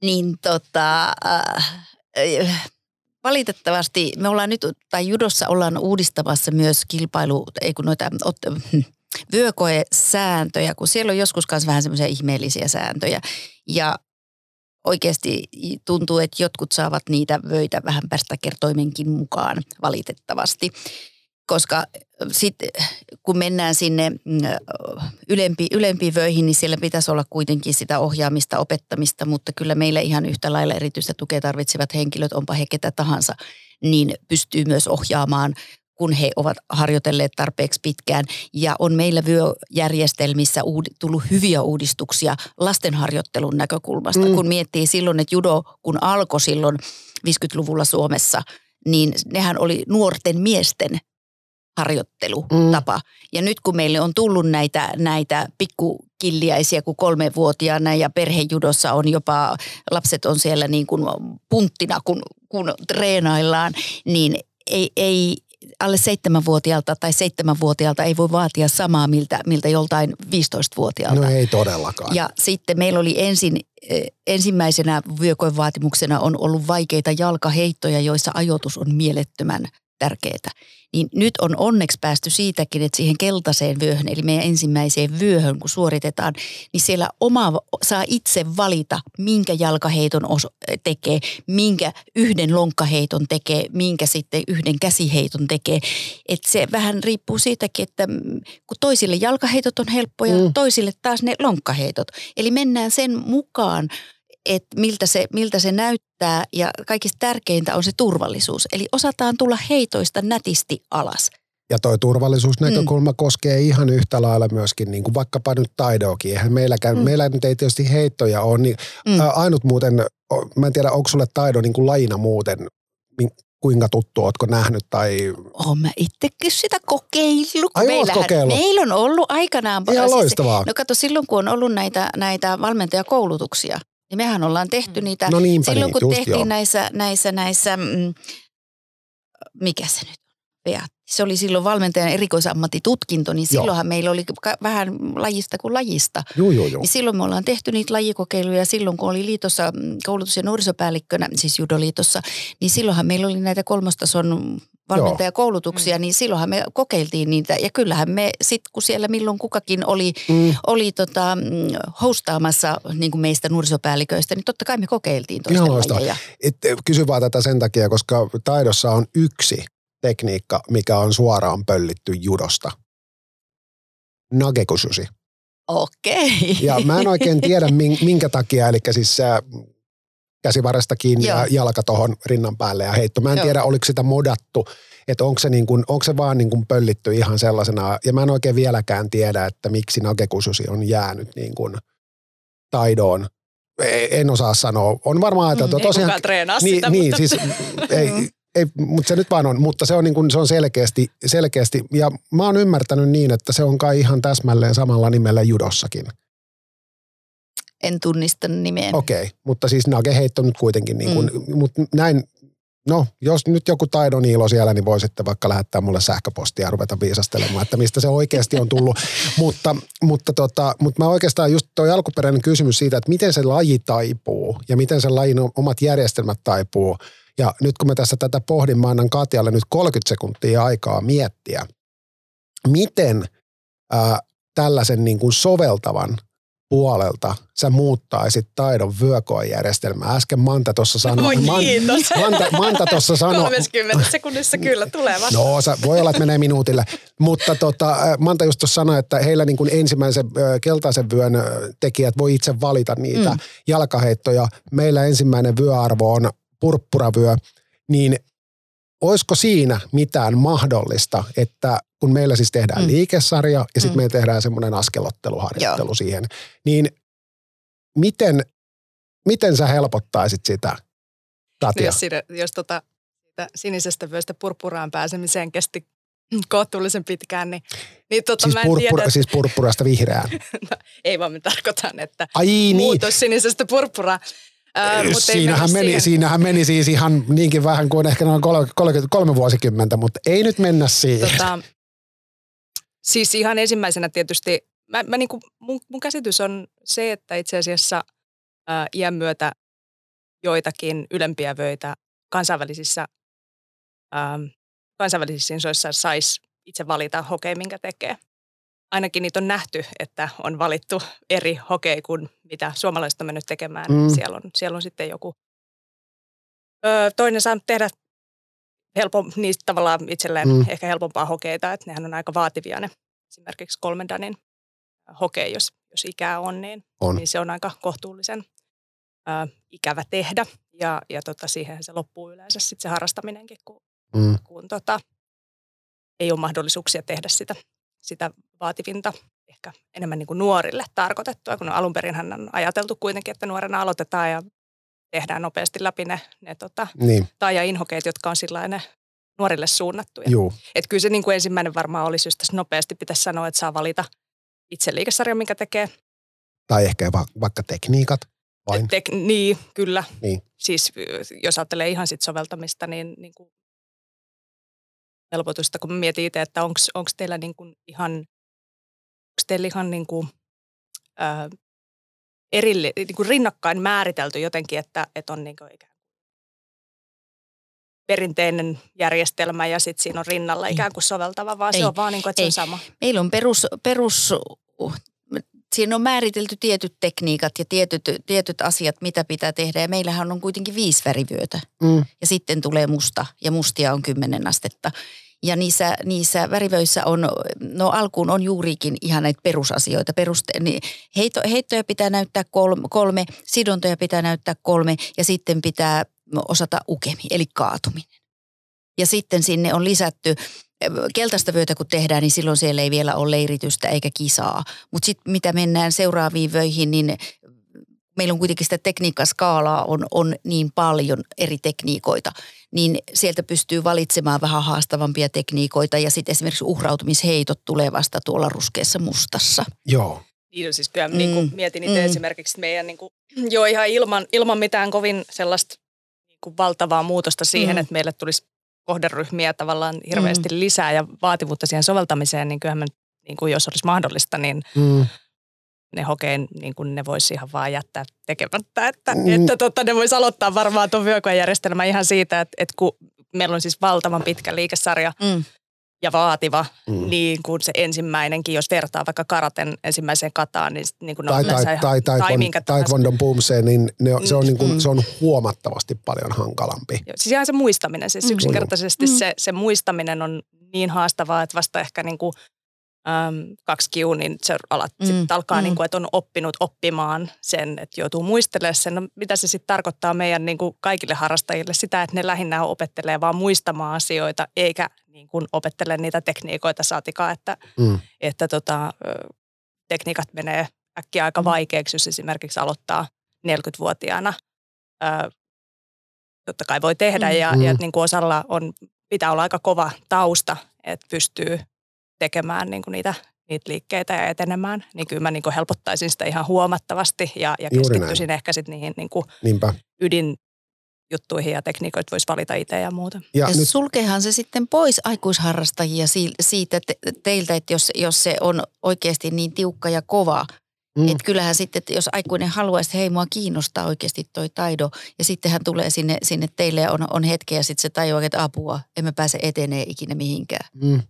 Niin tota, äh, valitettavasti me ollaan nyt, tai judossa ollaan uudistamassa myös kilpailu, ei kun noita ot, vyökoesääntöjä, kun siellä on joskus myös vähän semmoisia ihmeellisiä sääntöjä. Ja oikeasti tuntuu, että jotkut saavat niitä vöitä vähän päästä kertoimenkin mukaan valitettavasti koska sitten kun mennään sinne mm, ylempi, ylempiin vöihin, niin siellä pitäisi olla kuitenkin sitä ohjaamista, opettamista, mutta kyllä meillä ihan yhtä lailla erityistä tukea tarvitsevat henkilöt, onpa he ketä tahansa, niin pystyy myös ohjaamaan kun he ovat harjoitelleet tarpeeksi pitkään. Ja on meillä vyöjärjestelmissä tullut hyviä uudistuksia lastenharjoittelun näkökulmasta, mm. kun miettii silloin, että judo, kun alkoi silloin 50-luvulla Suomessa, niin nehän oli nuorten miesten harjoittelutapa. Mm. Ja nyt kun meille on tullut näitä, näitä pikkukilliäisiä kuin kolmevuotiaana ja perhejudossa on jopa, lapset on siellä niin kuin punttina, kun, kun treenaillaan, niin ei, ei alle seitsemänvuotiaalta tai seitsemänvuotiaalta ei voi vaatia samaa miltä, miltä joltain 15-vuotiaalta. No ei todellakaan. Ja sitten meillä oli ensin, eh, ensimmäisenä vyökoen vaatimuksena on ollut vaikeita jalkaheittoja, joissa ajoitus on mielettömän tärkeää. Niin nyt on onneksi päästy siitäkin, että siihen keltaiseen vyöhön, eli meidän ensimmäiseen vyöhön, kun suoritetaan, niin siellä oma saa itse valita, minkä jalkaheiton tekee, minkä yhden lonkkaheiton tekee, minkä sitten yhden käsiheiton tekee. Että se vähän riippuu siitäkin, että kun toisille jalkaheitot on helppoja, mm. toisille taas ne lonkkaheitot. Eli mennään sen mukaan, että miltä se, miltä se näyttää ja kaikista tärkeintä on se turvallisuus. Eli osataan tulla heitoista nätisti alas. Ja toi turvallisuusnäkökulma mm. koskee ihan yhtä lailla myöskin niin kuin vaikkapa nyt taidoakin. Eihän meilläkään, mm. meillä nyt ei tietysti heittoja ole, niin mm. ainut muuten, mä en tiedä onko sulle taido niin kuin laina muuten, kuinka tuttu, ootko nähnyt tai... Oon mä itsekin sitä kokeillut. Ai kokeillut? Meillä on ollut aikanaan... Ihan siis, loistavaa. No kato, silloin kun on ollut näitä, näitä valmentajakoulutuksia, niin mehän ollaan tehty mm. niitä no niinpä silloin, niin, kun tehtiin joo. näissä, näissä, näissä, mm, mikä se nyt on, Se oli silloin valmentajan erikoisammattitutkinto, niin silloinhan joo. meillä oli vähän lajista kuin lajista. Joo, joo, joo. Niin silloin me ollaan tehty niitä lajikokeiluja. Silloin kun oli liitossa mm, koulutus- ja nuorisopäällikkönä, siis judoliitossa, niin silloinhan meillä oli näitä kolmostason valmentajakoulutuksia, Joo. niin silloinhan me kokeiltiin niitä. Ja kyllähän me sitten, kun siellä milloin kukakin oli, mm. oli tota, mm, hostaamassa niin kuin meistä nuorisopäälliköistä, niin totta kai me kokeiltiin toista Et, kysy vaan tätä sen takia, koska taidossa on yksi tekniikka, mikä on suoraan pöllitty judosta. Nagekususi. Okei. Ja mä en oikein tiedä minkä takia, eli siis käsivarresta kiinni Joo. ja jalka tuohon rinnan päälle ja heitto. Mä en Joo. tiedä, oliko sitä modattu, että onko se, niin kuin, onko se vaan niin kuin pöllitty ihan sellaisena. Ja mä en oikein vieläkään tiedä, että miksi nagekususi on jäänyt niin kuin taidoon. E, en osaa sanoa. On varmaan ajateltu. Mm, tosiaan, ei treenaa niin, sitä, niin, mutta... siis ei, ei, mutta se nyt vaan on, mutta se on, niin kuin, se on selkeästi, selkeästi, ja mä oon ymmärtänyt niin, että se on kai ihan täsmälleen samalla nimellä judossakin. En tunnista nimeä. Okei, okay, mutta siis nageheitto nyt kuitenkin, niin kuin, mm. mutta näin, no jos nyt joku taidon iilo siellä, niin voisitte vaikka lähettää mulle sähköpostia ja ruveta viisastelemaan, että mistä se oikeasti on tullut. mutta, mutta, tota, mutta mä oikeastaan just toi alkuperäinen kysymys siitä, että miten se laji taipuu ja miten se lajin omat järjestelmät taipuu. Ja nyt kun mä tässä tätä pohdin, mä annan Katjalle nyt 30 sekuntia aikaa miettiä, miten ää, tällaisen niin kuin soveltavan puolelta sä muuttaisit taidon vyökoejärjestelmää. Äsken Manta tuossa sanoi. Man, Manta, Manta tuossa sanoi. 30 sekunnissa kyllä tulee vasta. No, sä, voi olla, että menee minuutille. Mutta tota, Manta just tuossa sanoi, että heillä niin kuin ensimmäisen keltaisen vyön tekijät voi itse valita niitä mm. jalkaheittoja. Meillä ensimmäinen vyöarvo on purppuravyö. Niin olisiko siinä mitään mahdollista, että kun meillä siis tehdään mm. liikesarja ja sitten mm. me tehdään semmoinen askelotteluharjoittelu Joo. siihen, niin miten, miten sä helpottaisit sitä, Tatja? No jos, siinä, jos tota, sinisestä vyöstä purppuraan pääsemiseen kesti kohtuullisen pitkään, niin, niin tota, siis, mä en purppura, tiedä. siis purppurasta vihreään? no, ei vaan mä tarkoitan, että Ai, niin. muutos sinisestä purppuraan Ää, siinähän, meni, siinähän meni siis ihan niinkin vähän kuin ehkä noin 33 vuosikymmentä, mutta ei nyt mennä siihen. Tota, siis ihan ensimmäisenä tietysti, mä, mä niin kuin, mun, mun käsitys on se, että itse asiassa ää, iän myötä joitakin ylempiä vöitä kansainvälisissä, ää, kansainvälisissä insoissa saisi itse valita hokei, minkä tekee ainakin niitä on nähty, että on valittu eri hokei kuin mitä suomalaiset on mennyt tekemään. Mm. Siellä, on, siellä on sitten joku ö, toinen saanut tehdä helpom, niistä tavallaan itselleen mm. ehkä helpompaa hokeita, että nehän on aika vaativia ne. Esimerkiksi kolmen danin hokei, jos, jos ikää on niin, on, niin se on aika kohtuullisen ö, ikävä tehdä. Ja, ja tota, siihen se loppuu yleensä sitten se harrastaminenkin, kun, mm. kun tota, ei ole mahdollisuuksia tehdä sitä sitä vaativinta, ehkä enemmän niin kuin nuorille tarkoitettua, kun alun perin hän on ajateltu kuitenkin, että nuorena aloitetaan ja tehdään nopeasti läpi ne, ne tota, niin. tai ja inhokeet, jotka on sillainen nuorille suunnattuja. Juu. Et kyllä se niin kuin ensimmäinen varmaan olisi, jos tässä nopeasti pitäisi sanoa, että saa valita itse liikesarja, mikä tekee. Tai ehkä va- vaikka tekniikat. Vain. Tek- niin, kyllä. Niin. Siis jos ajattelee ihan sit soveltamista, niin, niin kuin helpotusta, kun mietin itse, että onko teillä niin kuin ihan, onko teillä ihan niin kuin, ää, erille, niin kuin rinnakkain määritelty jotenkin, että, että on niin kuin ikään perinteinen järjestelmä ja sitten siinä on rinnalla ikään kuin soveltava, vaan Ei. se on vaan niin kuin, että Ei. se on sama. Meillä on perus, perus siinä on määritelty tietyt tekniikat ja tietyt, tietyt asiat, mitä pitää tehdä. Ja meillähän on kuitenkin viisi värivyötä. Mm. Ja sitten tulee musta ja mustia on kymmenen astetta. Ja niissä, niissä värivöissä on, no alkuun on juurikin ihan näitä perusasioita. Peruste, niin heitto, heittoja pitää näyttää kolme, kolme, sidontoja pitää näyttää kolme ja sitten pitää osata ukemi, eli kaatuminen. Ja sitten sinne on lisätty keltaista vyötä kun tehdään, niin silloin siellä ei vielä ole leiritystä eikä kisaa. Mutta sitten mitä mennään seuraaviin vöihin, niin meillä on kuitenkin sitä tekniikkaskaalaa on, on niin paljon eri tekniikoita, niin sieltä pystyy valitsemaan vähän haastavampia tekniikoita ja sitten esimerkiksi uhrautumisheitot tulee vasta tuolla ruskeassa mustassa. Joo. Niin siis kyllä mm. niin kuin mietin itse mm. esimerkiksi meidän niin kuin, jo ihan ilman, ilman mitään kovin sellaista niin kuin valtavaa muutosta siihen, mm. että meille tulisi kohderyhmiä tavallaan hirveästi mm. lisää ja vaativuutta siihen soveltamiseen, niin kyllähän me, niin kuin jos olisi mahdollista, niin mm. Ne hokeen, niin kuin ne voisi ihan vaan jättää tekemättä. Että, mm. että totta, ne voisi aloittaa varmaan tuon vyökojärjestelmän ihan siitä, että, että kun meillä on siis valtavan pitkä liikesarja, mm ja vaativa, mm. niin kuin se ensimmäinenkin, jos vertaa vaikka karaten ensimmäiseen kataan, niin, niin kuin tai, tai, tai, tai, tai, minkä taekwondon niin ne, se, on niin kuin, mm. se on huomattavasti paljon hankalampi. Siis ihan se muistaminen, siis mm. yksinkertaisesti mm. se, se muistaminen on niin haastavaa, että vasta ehkä niin kuin äm, kaksi kiu, niin se alat, mm. sit alkaa, mm. niin kuin, että on oppinut oppimaan sen, että joutuu muistelemaan sen. No, mitä se sitten tarkoittaa meidän niin kuin kaikille harrastajille? Sitä, että ne lähinnä opettelee vaan muistamaan asioita, eikä niin kuin opettele niitä tekniikoita saatikaan, että, mm. että tota, tekniikat menee äkkiä aika mm. vaikeaksi, jos esimerkiksi aloittaa 40-vuotiaana. Ö, totta kai voi tehdä mm. ja, mm. ja niin kuin osalla on, pitää olla aika kova tausta, että pystyy tekemään niin kuin niitä, niitä liikkeitä ja etenemään, niin kyllä mä niin kuin helpottaisin sitä ihan huomattavasti ja, ja keskittyisin ehkä sitten niihin niin kuin ydin juttuihin ja tekniikoita voisi valita itse ja muuta. Ja, ja nyt... sulkeehan se sitten pois aikuisharrastajia siitä te, teiltä, että jos, jos se on oikeasti niin tiukka ja kova, Mm. Että kyllähän sitten, että jos aikuinen haluaisi, että hei mua kiinnostaa oikeasti toi taido ja sitten hän tulee sinne, sinne teille ja on, on hetki ja sitten se tajuaa, että apua, emme pääse etenee ikinä mihinkään. Mm.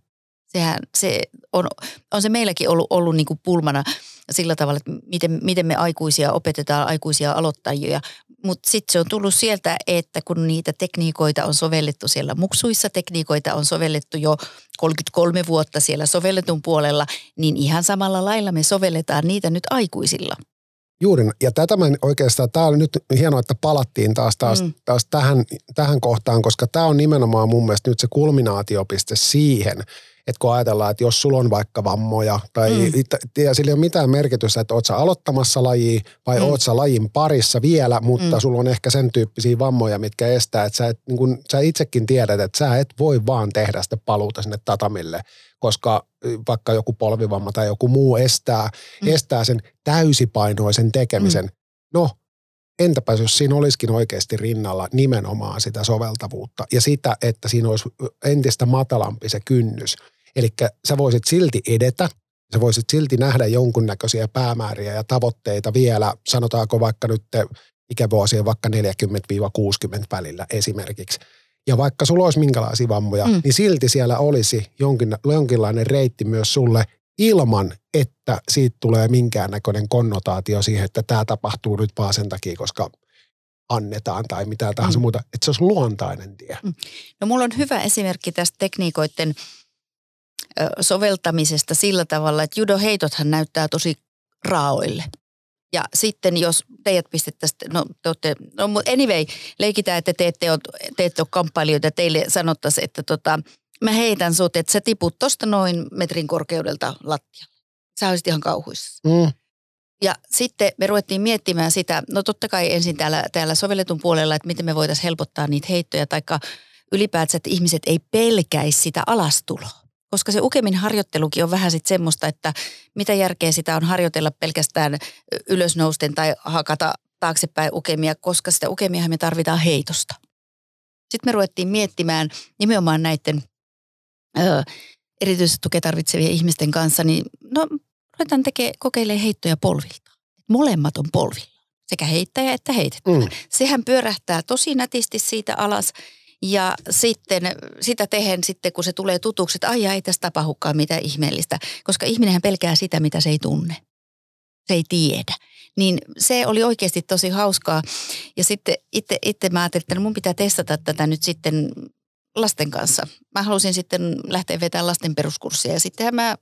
Sehän se on, on se meilläkin ollut, ollut niin kuin pulmana sillä tavalla, että miten, miten me aikuisia opetetaan, aikuisia aloittajia. Mutta sitten se on tullut sieltä, että kun niitä tekniikoita on sovellettu siellä muksuissa, tekniikoita on sovellettu jo 33 vuotta siellä sovelletun puolella, niin ihan samalla lailla me sovelletaan niitä nyt aikuisilla. Juuri, ja tätä mä oikeastaan, tämä on nyt hienoa, että palattiin taas, taas, mm. taas tähän, tähän kohtaan, koska tämä on nimenomaan mun mielestä nyt se kulminaatiopiste siihen, että kun ajatellaan, että jos sulla on vaikka vammoja tai mm. ja sillä ei ole mitään merkitystä, että oot sä aloittamassa lajia vai mm. oot sä lajin parissa vielä, mutta mm. sulla on ehkä sen tyyppisiä vammoja, mitkä estää, että sä, et, niin kun, sä itsekin tiedät, että sä et voi vaan tehdä sitä paluuta sinne tatamille, koska vaikka joku polvivamma tai joku muu estää, mm. estää sen täysipainoisen tekemisen. Mm. No, entäpä jos siinä olisikin oikeasti rinnalla nimenomaan sitä soveltavuutta ja sitä, että siinä olisi entistä matalampi se kynnys – Eli sä voisit silti edetä, sä voisit silti nähdä jonkunnäköisiä päämääriä ja tavoitteita vielä, sanotaanko vaikka nyt ikävuosien vaikka 40-60 välillä esimerkiksi. Ja vaikka sulla olisi minkälaisia vammoja, mm. niin silti siellä olisi jonkin, jonkinlainen reitti myös sulle ilman, että siitä tulee minkäännäköinen konnotaatio siihen, että tämä tapahtuu nyt vaan sen takia, koska annetaan tai mitä tahansa mm. muuta. Että se olisi luontainen tie. Mm. No mulla on hyvä esimerkki tästä tekniikoiden – soveltamisesta sillä tavalla, että judoheitothan näyttää tosi raaoille. Ja sitten jos teidät pistettäisiin, no te olette, no anyway, leikitään, että te ette ole, te ette ole kamppailijoita, teille sanottaisiin, että tota, mä heitän sut, että sä tiput tosta noin metrin korkeudelta lattialle. Sä olisit ihan kauhuissa. Mm. Ja sitten me ruvettiin miettimään sitä, no totta kai ensin täällä, täällä sovelletun puolella, että miten me voitaisiin helpottaa niitä heittoja, taikka ylipäätään, että ihmiset ei pelkäisi sitä alastuloa. Koska se ukemin harjoittelukin on vähän sitten semmoista, että mitä järkeä sitä on harjoitella pelkästään ylösnousten tai hakata taaksepäin ukemia, koska sitä ukemia me tarvitaan heitosta. Sitten me ruvettiin miettimään nimenomaan näiden ö, erityisesti tukea tarvitsevien ihmisten kanssa, niin no ruvetaan tekee, kokeilemaan heittoja polvilta. Molemmat on polvilla, sekä heittäjä että heitetty. Mm. Sehän pyörähtää tosi nätisti siitä alas Ja sitten sitä tehen sitten, kun se tulee tutuksi, että ai ei tästä tapahdukaan mitään ihmeellistä, koska ihminenhän pelkää sitä, mitä se ei tunne. Se ei tiedä. Niin se oli oikeasti tosi hauskaa. Ja sitten itse, itse mä ajattelin, että mun pitää testata tätä nyt sitten lasten kanssa. Mä halusin sitten lähteä vetämään lasten peruskurssia ja sittenhän mä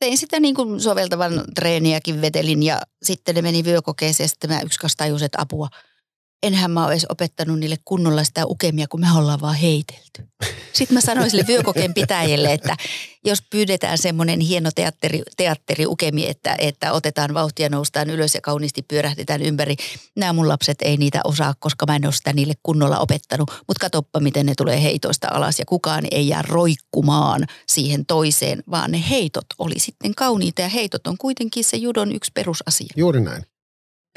tein sitä niin kuin soveltavan treeniäkin vetelin ja sitten ne meni vyökokeeseen ja sitten mä yksi tajusin, että apua – enhän mä ole edes opettanut niille kunnolla sitä ukemia, kun me ollaan vaan heitelty. Sitten mä sanoin sille vyökokeen pitäjille, että jos pyydetään semmoinen hieno teatteri, teatteriukemi, että, että otetaan vauhtia, noustaan ylös ja kauniisti pyörähtetään ympäri. Nämä mun lapset ei niitä osaa, koska mä en ole sitä niille kunnolla opettanut. Mutta katoppa, miten ne tulee heitoista alas ja kukaan ei jää roikkumaan siihen toiseen, vaan ne heitot oli sitten kauniita ja heitot on kuitenkin se judon yksi perusasia. Juuri näin.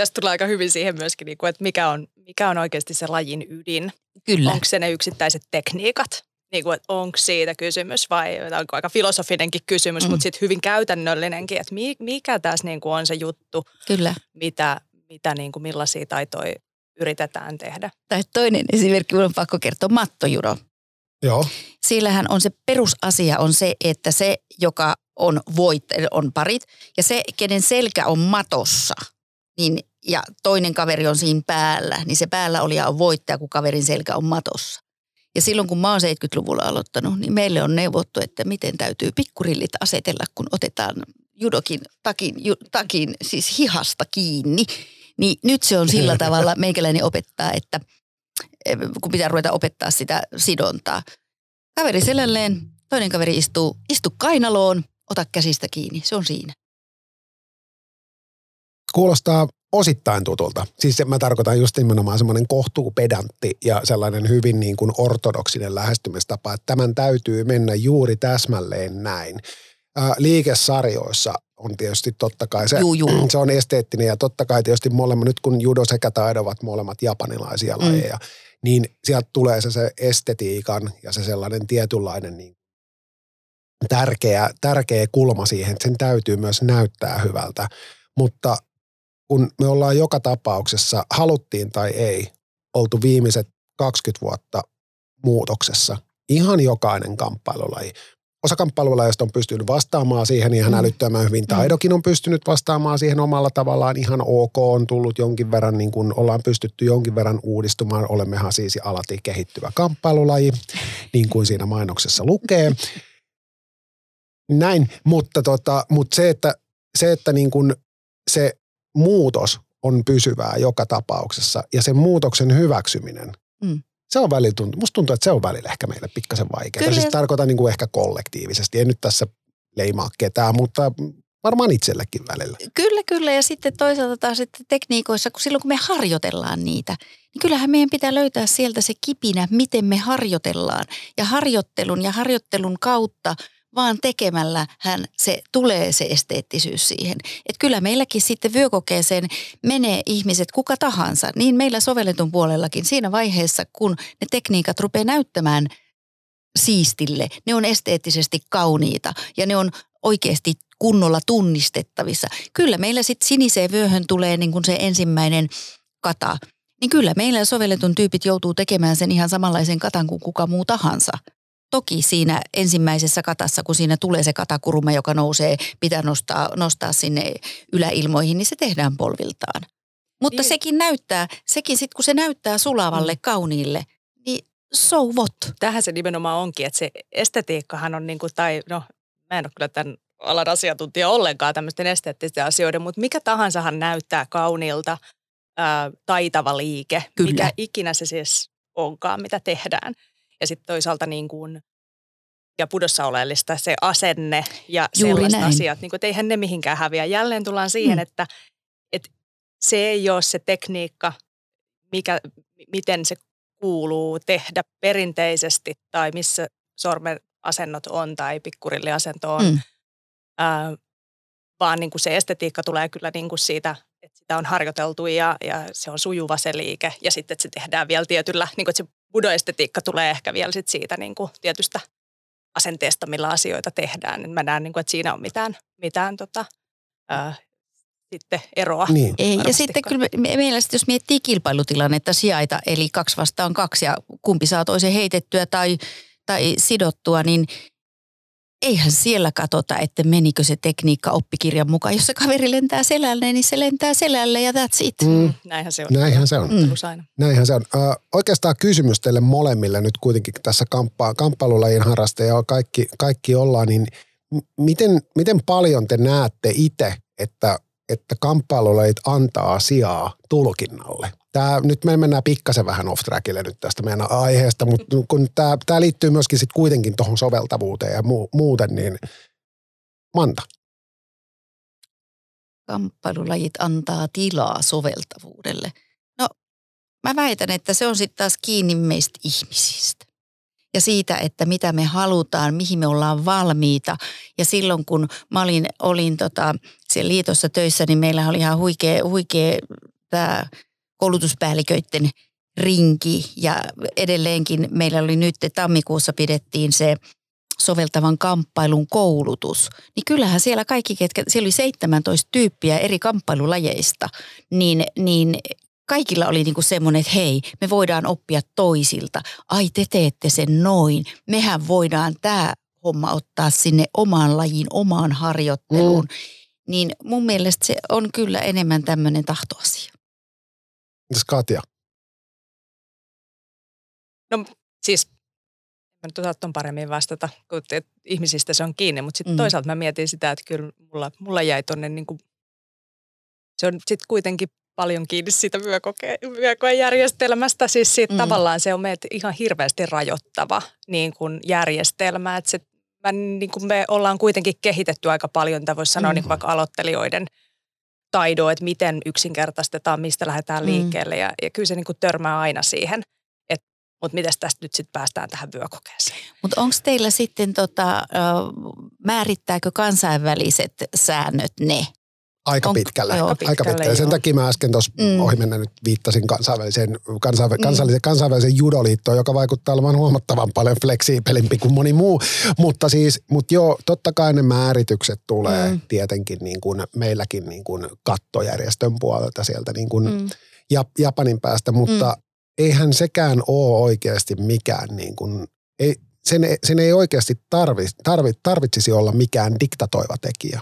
Tästä tulee aika hyvin siihen myöskin, niin että mikä on, mikä on oikeasti se lajin ydin. Kyllä. Onko se ne yksittäiset tekniikat? Niin kuin, että onko siitä kysymys vai onko aika filosofinenkin kysymys, mm. mutta sitten hyvin käytännöllinenkin, että mikä tässä niin kuin on se juttu, Kyllä. mitä, mitä niin kuin millaisia taitoja yritetään tehdä. Tai toinen esimerkki, on pakko kertoa mattojuro. Joo. Sillähän on se perusasia on se, että se, joka on voit, on parit, ja se, kenen selkä on matossa, niin ja toinen kaveri on siinä päällä, niin se päällä oli ja on voittaja, kun kaverin selkä on matossa. Ja silloin kun mä oon 70-luvulla aloittanut, niin meille on neuvottu, että miten täytyy pikkurillit asetella, kun otetaan judokin takin, ju, takin siis hihasta kiinni. Niin nyt se on sillä tavalla, meikäläinen opettaa, että eh, kun pitää ruveta opettaa sitä sidontaa. Kaveri selälleen, toinen kaveri istuu, istu kainaloon, ota käsistä kiinni, se on siinä. Kuulostaa osittain tutulta. Siis mä tarkoitan just nimenomaan semmoinen kohtuupedantti ja sellainen hyvin niin kuin ortodoksinen lähestymistapa, että tämän täytyy mennä juuri täsmälleen näin. Ää, liikesarjoissa on tietysti totta kai se, juu, juu. se on esteettinen ja totta kai tietysti molemmat, nyt kun judo sekä taido ovat molemmat japanilaisia mm. lajeja, niin sieltä tulee se, se estetiikan ja se sellainen tietynlainen niin tärkeä, tärkeä kulma siihen, että sen täytyy myös näyttää hyvältä. Mutta kun me ollaan joka tapauksessa, haluttiin tai ei, oltu viimeiset 20 vuotta muutoksessa. Ihan jokainen kamppailulaji. Osa kamppailulajista on pystynyt vastaamaan siihen ihan mm. älyttömän hyvin. Mm. Taidokin on pystynyt vastaamaan siihen omalla tavallaan ihan ok. On tullut jonkin verran, niin kuin ollaan pystytty jonkin verran uudistumaan. Olemmehan siis alati kehittyvä kamppailulaji, niin kuin siinä mainoksessa lukee. Näin, mutta, tota, mutta se, että, se, että niin kuin se muutos on pysyvää joka tapauksessa ja sen muutoksen hyväksyminen, mm. se on välillä tuntuu, musta tuntuu, että se on välillä ehkä meille pikkasen vaikeaa. Kyllä. Siis tarkoitan niin kuin ehkä kollektiivisesti, en nyt tässä leimaa ketään, mutta varmaan itsellekin välillä. Kyllä, kyllä. Ja sitten toisaalta taas sitten tekniikoissa, kun silloin kun me harjoitellaan niitä, niin kyllähän meidän pitää löytää sieltä se kipinä, miten me harjoitellaan. Ja harjoittelun ja harjoittelun kautta – vaan tekemällä hän se tulee se esteettisyys siihen. Et kyllä meilläkin sitten vyökokeeseen menee ihmiset kuka tahansa, niin meillä sovelletun puolellakin siinä vaiheessa, kun ne tekniikat rupeaa näyttämään siistille, ne on esteettisesti kauniita ja ne on oikeasti kunnolla tunnistettavissa. Kyllä meillä sitten siniseen vyöhön tulee niin kuin se ensimmäinen kata, niin kyllä meillä sovelletun tyypit joutuu tekemään sen ihan samanlaisen katan kuin kuka muu tahansa. Toki siinä ensimmäisessä katassa, kun siinä tulee se katakurume, joka nousee, pitää nostaa, nostaa sinne yläilmoihin, niin se tehdään polviltaan. Mutta niin. sekin näyttää, sekin sitten kun se näyttää sulavalle, mm. kauniille, niin so what? Tähän se nimenomaan onkin, että se estetiikkahan on niin kuin, tai no mä en ole kyllä tämän alan asiantuntija ollenkaan tämmöisten esteettisten asioiden, mutta mikä tahansahan näyttää kauniilta, ää, taitava liike, Kyllä. mikä ikinä se siis onkaan, mitä tehdään. Ja sitten toisaalta niin kuin, ja pudossa oleellista se asenne ja Juuri sellaiset näin. asiat, niin kuin, että eihän ne mihinkään häviä. Jälleen tullaan siihen, mm. että, että se ei ole se tekniikka, mikä, miten se kuuluu tehdä perinteisesti tai missä sormen asennot on tai pikkurilliasento on, mm. äh, vaan niin kuin se estetiikka tulee kyllä niin kuin siitä, sitä on harjoiteltu ja, ja se on sujuva se liike ja sitten, että se tehdään vielä tietyllä, niin kuin, että se budoestetiikka tulee ehkä vielä sit siitä niin kuin tietystä asenteesta, millä asioita tehdään. Mä näen, niin kuin, että siinä on mitään, mitään tota, äh, sitten eroa. Niin. Ei, ja sitten kyllä me, meillä sitten, jos miettii kilpailutilannetta sijaita, eli kaksi vastaan kaksi ja kumpi saa toisen heitettyä tai, tai sidottua, niin eihän siellä katsota, että menikö se tekniikka oppikirjan mukaan. Jos se kaveri lentää selälle, niin se lentää selälle ja that's it. Mm. Näinhän se on. Näinhän se on. Mm. Näinhän se on. Ö, oikeastaan kysymys teille molemmille nyt kuitenkin tässä kamppa, kamppailulajin harrasteja kaikki, kaikki ollaan, niin miten, miten paljon te näette itse, että, että kamppailulajit antaa sijaa tulkinnalle? Tämä, nyt me mennään pikkasen vähän off trackille nyt tästä meidän aiheesta, mutta kun tämä, tämä liittyy myöskin sitten kuitenkin tuohon soveltavuuteen ja mu, muuten, niin Manta. Kamppailulajit antaa tilaa soveltavuudelle. No, mä väitän, että se on sitten taas kiinni meistä ihmisistä ja siitä, että mitä me halutaan, mihin me ollaan valmiita. Ja silloin kun mä olin, olin tota, siellä liitossa töissä, niin meillä oli ihan huikea, huikea tämä koulutuspäälliköiden rinki ja edelleenkin meillä oli nyt tammikuussa pidettiin se soveltavan kamppailun koulutus, niin kyllähän siellä kaikki, ketkä, siellä oli 17 tyyppiä eri kamppailulajeista, niin, niin kaikilla oli niinku semmoinen, että hei, me voidaan oppia toisilta. Ai te teette sen noin. Mehän voidaan tämä homma ottaa sinne omaan lajiin, omaan harjoitteluun. Mm. Niin mun mielestä se on kyllä enemmän tämmöinen tahtoasia. Mitäs Katja? No siis mä nyt osaa paremmin vastata, kun ihmisistä se on kiinni, mutta sitten mm. toisaalta mä mietin sitä, että kyllä mulla, mulla jäi tuonne niin kuin, se on sitten kuitenkin paljon kiinni siitä vyökoe, järjestelmästä. Siis siitä mm. tavallaan se on meitä ihan hirveästi rajoittava niin kuin järjestelmä. Että se, mä, niin kuin me ollaan kuitenkin kehitetty aika paljon, tai voisi sanoa mm. niin vaikka aloittelijoiden taido, että miten yksinkertaistetaan, mistä lähdetään mm. liikkeelle. Ja, ja kyllä se niin kuin törmää aina siihen. Mutta miten tästä nyt sitten päästään tähän vyökokeeseen? Mutta onko teillä sitten, tota, määrittääkö kansainväliset säännöt ne? Aika on, pitkälle. Joo, pitkälle aika pitkälle. Joo. Sen takia mä äsken tuossa mm. ohi mennä nyt viittasin kansainväliseen, kansainv- mm. kansallisen, kansainväliseen judoliittoon, joka vaikuttaa olevan huomattavan paljon fleksiipelimpi kuin moni muu. Mutta siis, mutta joo, totta kai ne määritykset tulee mm. tietenkin niin kuin meilläkin niin kuin kattojärjestön puolelta sieltä niin kuin mm. Japanin päästä, mutta mm. eihän sekään ole oikeasti mikään niin kuin, ei, sen, sen ei oikeasti tarvi, tarvi, tarvitsisi olla mikään diktatoiva tekijä.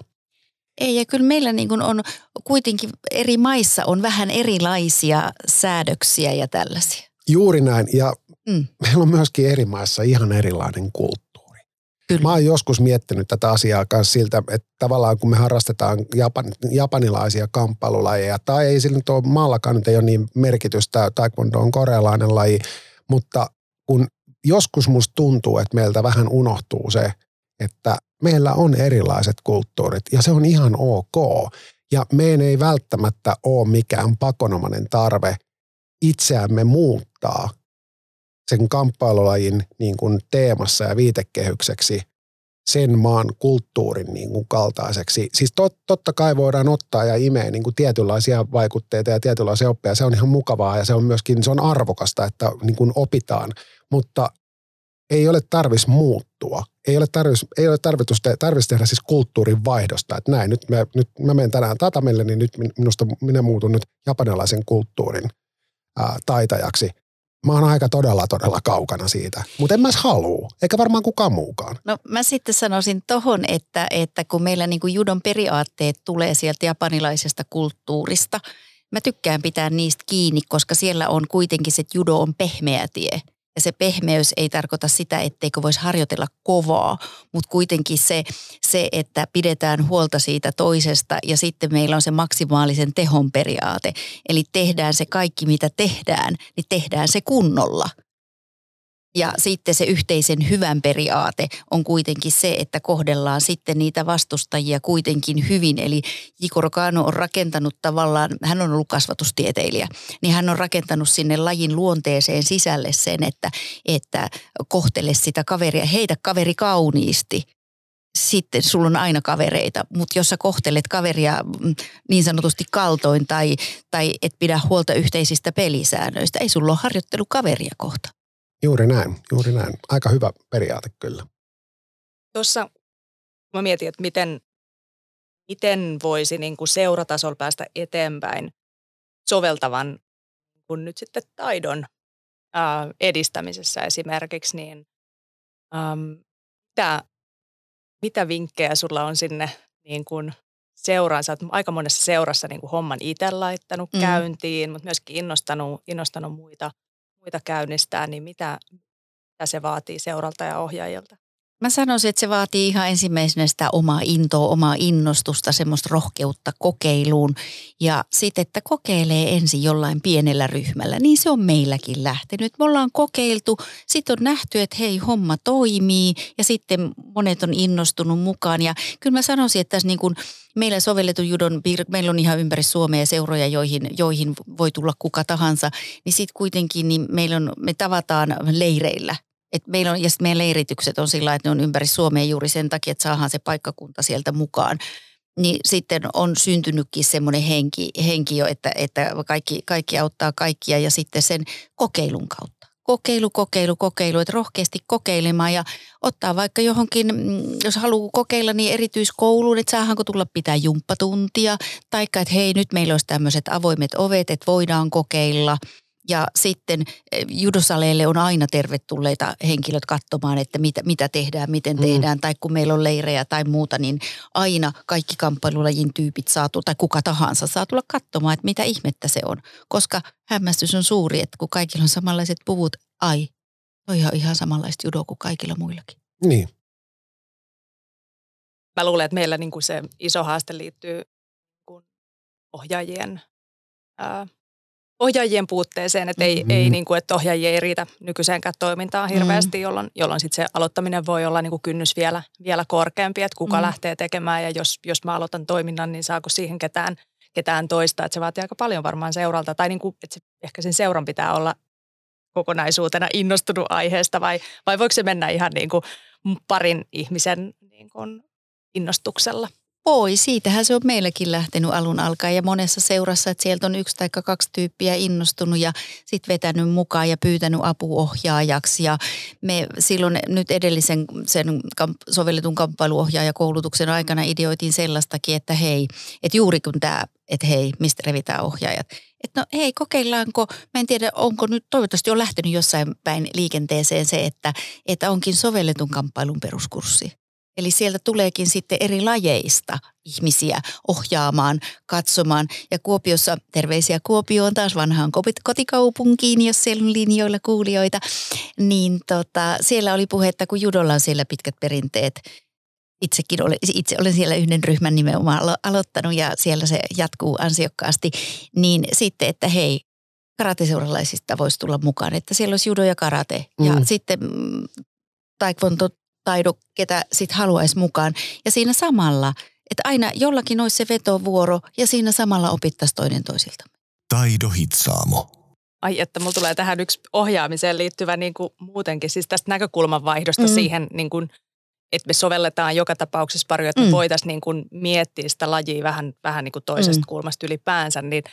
Ei, ja kyllä meillä niin kuin on kuitenkin eri maissa on vähän erilaisia säädöksiä ja tällaisia. Juuri näin, ja mm. meillä on myöskin eri maissa ihan erilainen kulttuuri. Kyllä. Mä oon joskus miettinyt tätä asiaa myös siltä, että tavallaan kun me harrastetaan japan, japanilaisia kamppailulajeja, tai ei sillä nyt ole maallakaan nyt ei ole niin merkitystä, taekwondo on korealainen laji, mutta kun joskus musta tuntuu, että meiltä vähän unohtuu se, että meillä on erilaiset kulttuurit ja se on ihan ok. Ja meidän ei välttämättä ole mikään pakonomainen tarve itseämme muuttaa sen kamppailulajin niin kuin teemassa ja viitekehykseksi sen maan kulttuurin niin kuin kaltaiseksi. Siis tot, totta kai voidaan ottaa ja imeä niin kuin tietynlaisia vaikutteita ja tietynlaisia oppeja. Se on ihan mukavaa ja se on myöskin se on arvokasta, että niin kuin opitaan. Mutta ei ole tarvis muuttua. Ei ole tarvis, ei ole tarvitus tarvis tehdä siis kulttuurin vaihdosta, että näin, nyt, mä, nyt mä menen tänään tatamelle, niin nyt minusta minä muutun nyt japanilaisen kulttuurin ää, taitajaksi. Mä oon aika todella, todella kaukana siitä, mutta en mä halua, eikä varmaan kukaan muukaan. No mä sitten sanoisin tohon, että, että kun meillä niin kuin judon periaatteet tulee sieltä japanilaisesta kulttuurista, mä tykkään pitää niistä kiinni, koska siellä on kuitenkin se, että judo on pehmeä tie. Ja se pehmeys ei tarkoita sitä, etteikö voisi harjoitella kovaa, mutta kuitenkin se, se, että pidetään huolta siitä toisesta ja sitten meillä on se maksimaalisen tehon periaate. Eli tehdään se kaikki, mitä tehdään, niin tehdään se kunnolla. Ja sitten se yhteisen hyvän periaate on kuitenkin se, että kohdellaan sitten niitä vastustajia kuitenkin hyvin. Eli Jikoro Kano on rakentanut tavallaan, hän on ollut kasvatustieteilijä, niin hän on rakentanut sinne lajin luonteeseen sisälle sen, että, että kohtele sitä kaveria, heitä kaveri kauniisti sitten sulla on aina kavereita, mutta jos sä kohtelet kaveria mm, niin sanotusti kaltoin tai, tai et pidä huolta yhteisistä pelisäännöistä, ei sulla ole harjoittelu kaveria kohta. Juuri näin, juuri näin. Aika hyvä periaate kyllä. Tuossa mä mietin, että miten, miten voisi niin kuin seuratasolla päästä eteenpäin soveltavan kun nyt sitten taidon ää, edistämisessä esimerkiksi, niin äm, mitä, mitä vinkkejä sulla on sinne niin kuin seuraan? Sä oot aika monessa seurassa niin kuin homman itse laittanut mm. käyntiin, mutta myöskin innostanut, innostanut muita, muita käynnistää, niin mitä, mitä se vaatii seuralta ja ohjaajilta? Mä sanoisin, että se vaatii ihan ensimmäisenä sitä omaa intoa, omaa innostusta, semmoista rohkeutta kokeiluun. Ja sitten, että kokeilee ensin jollain pienellä ryhmällä. Niin se on meilläkin lähtenyt. Me ollaan kokeiltu, sitten on nähty, että hei, homma toimii ja sitten monet on innostunut mukaan. Ja kyllä mä sanoisin, että tässä niin kuin meillä sovelletun judon, meillä on ihan ympäri Suomea seuroja, joihin, joihin voi tulla kuka tahansa. Niin sitten kuitenkin niin meillä on, me tavataan leireillä et meillä on, ja meidän leiritykset on sillä että ne on ympäri Suomea juuri sen takia, että saadaan se paikkakunta sieltä mukaan. Niin sitten on syntynytkin semmoinen henki, henki jo, että, että kaikki, kaikki auttaa kaikkia ja sitten sen kokeilun kautta. Kokeilu, kokeilu, kokeilu, että rohkeasti kokeilemaan ja ottaa vaikka johonkin, mm, jos haluaa kokeilla, niin erityiskouluun, että saadaanko tulla pitää jumppatuntia. Taikka, että hei, nyt meillä olisi tämmöiset avoimet ovet, että voidaan kokeilla – ja sitten eh, judosaleille on aina tervetulleita henkilöt katsomaan, että mitä, mitä tehdään, miten mm. tehdään. Tai kun meillä on leirejä tai muuta, niin aina kaikki kamppailulajin tyypit saa tai kuka tahansa saa tulla katsomaan, että mitä ihmettä se on. Koska hämmästys on suuri, että kun kaikilla on samanlaiset puvut, ai, toi on ihan samanlaista judoa kuin kaikilla muillakin. Niin. Mä luulen, että meillä niin kuin se iso haaste liittyy ohjaajien ää, ohjaajien puutteeseen, että ei, mm-hmm. ei niin kuin, että ohjaajia ei riitä nykyiseenkään toimintaan hirveästi, mm-hmm. jolloin, jolloin sit se aloittaminen voi olla niin kuin kynnys vielä, vielä korkeampi, että kuka mm-hmm. lähtee tekemään ja jos, jos mä aloitan toiminnan, niin saako siihen ketään, ketään toista, että se vaatii aika paljon varmaan seuralta tai niin kuin, että se, ehkä sen seuran pitää olla kokonaisuutena innostunut aiheesta vai, vai voiko se mennä ihan niin kuin parin ihmisen niin kuin innostuksella? Voi, siitähän se on meilläkin lähtenyt alun alkaen ja monessa seurassa, että sieltä on yksi tai kaksi tyyppiä innostunut ja sitten vetänyt mukaan ja pyytänyt apuohjaajaksi. Ja me silloin nyt edellisen sen sovelletun kamppailuohjaajakoulutuksen aikana ideoitiin sellaistakin, että hei, että juuri kun tämä, että hei, mistä revitään ohjaajat. Että no hei, kokeillaanko, mä en tiedä, onko nyt toivottavasti on lähtenyt jossain päin liikenteeseen se, että, että onkin sovelletun kamppailun peruskurssi. Eli sieltä tuleekin sitten eri lajeista ihmisiä ohjaamaan, katsomaan. Ja Kuopiossa, terveisiä Kuopioon taas vanhaan kotikaupunkiin, jos siellä on linjoilla kuulijoita, niin tota, siellä oli puhetta, kun judolla on siellä pitkät perinteet. Itsekin olen, itse olen siellä yhden ryhmän nimenomaan aloittanut ja siellä se jatkuu ansiokkaasti. Niin sitten, että hei, karateseuralaisista voisi tulla mukaan, että siellä olisi judo ja karate. Mm. Ja sitten mm, taekwondo taido, ketä sit haluaisi mukaan. Ja siinä samalla, että aina jollakin olisi se vetovuoro ja siinä samalla opittaisi toinen toisilta. Taido Hitsaamo. Ai että mulla tulee tähän yksi ohjaamiseen liittyvä niin kuin muutenkin, siis tästä näkökulman vaihdosta mm. siihen, niin kuin, että me sovelletaan joka tapauksessa pari, että mm. me voitaisiin niin kuin miettiä sitä lajia vähän, vähän niin kuin toisesta mm. kulmasta ylipäänsä, niin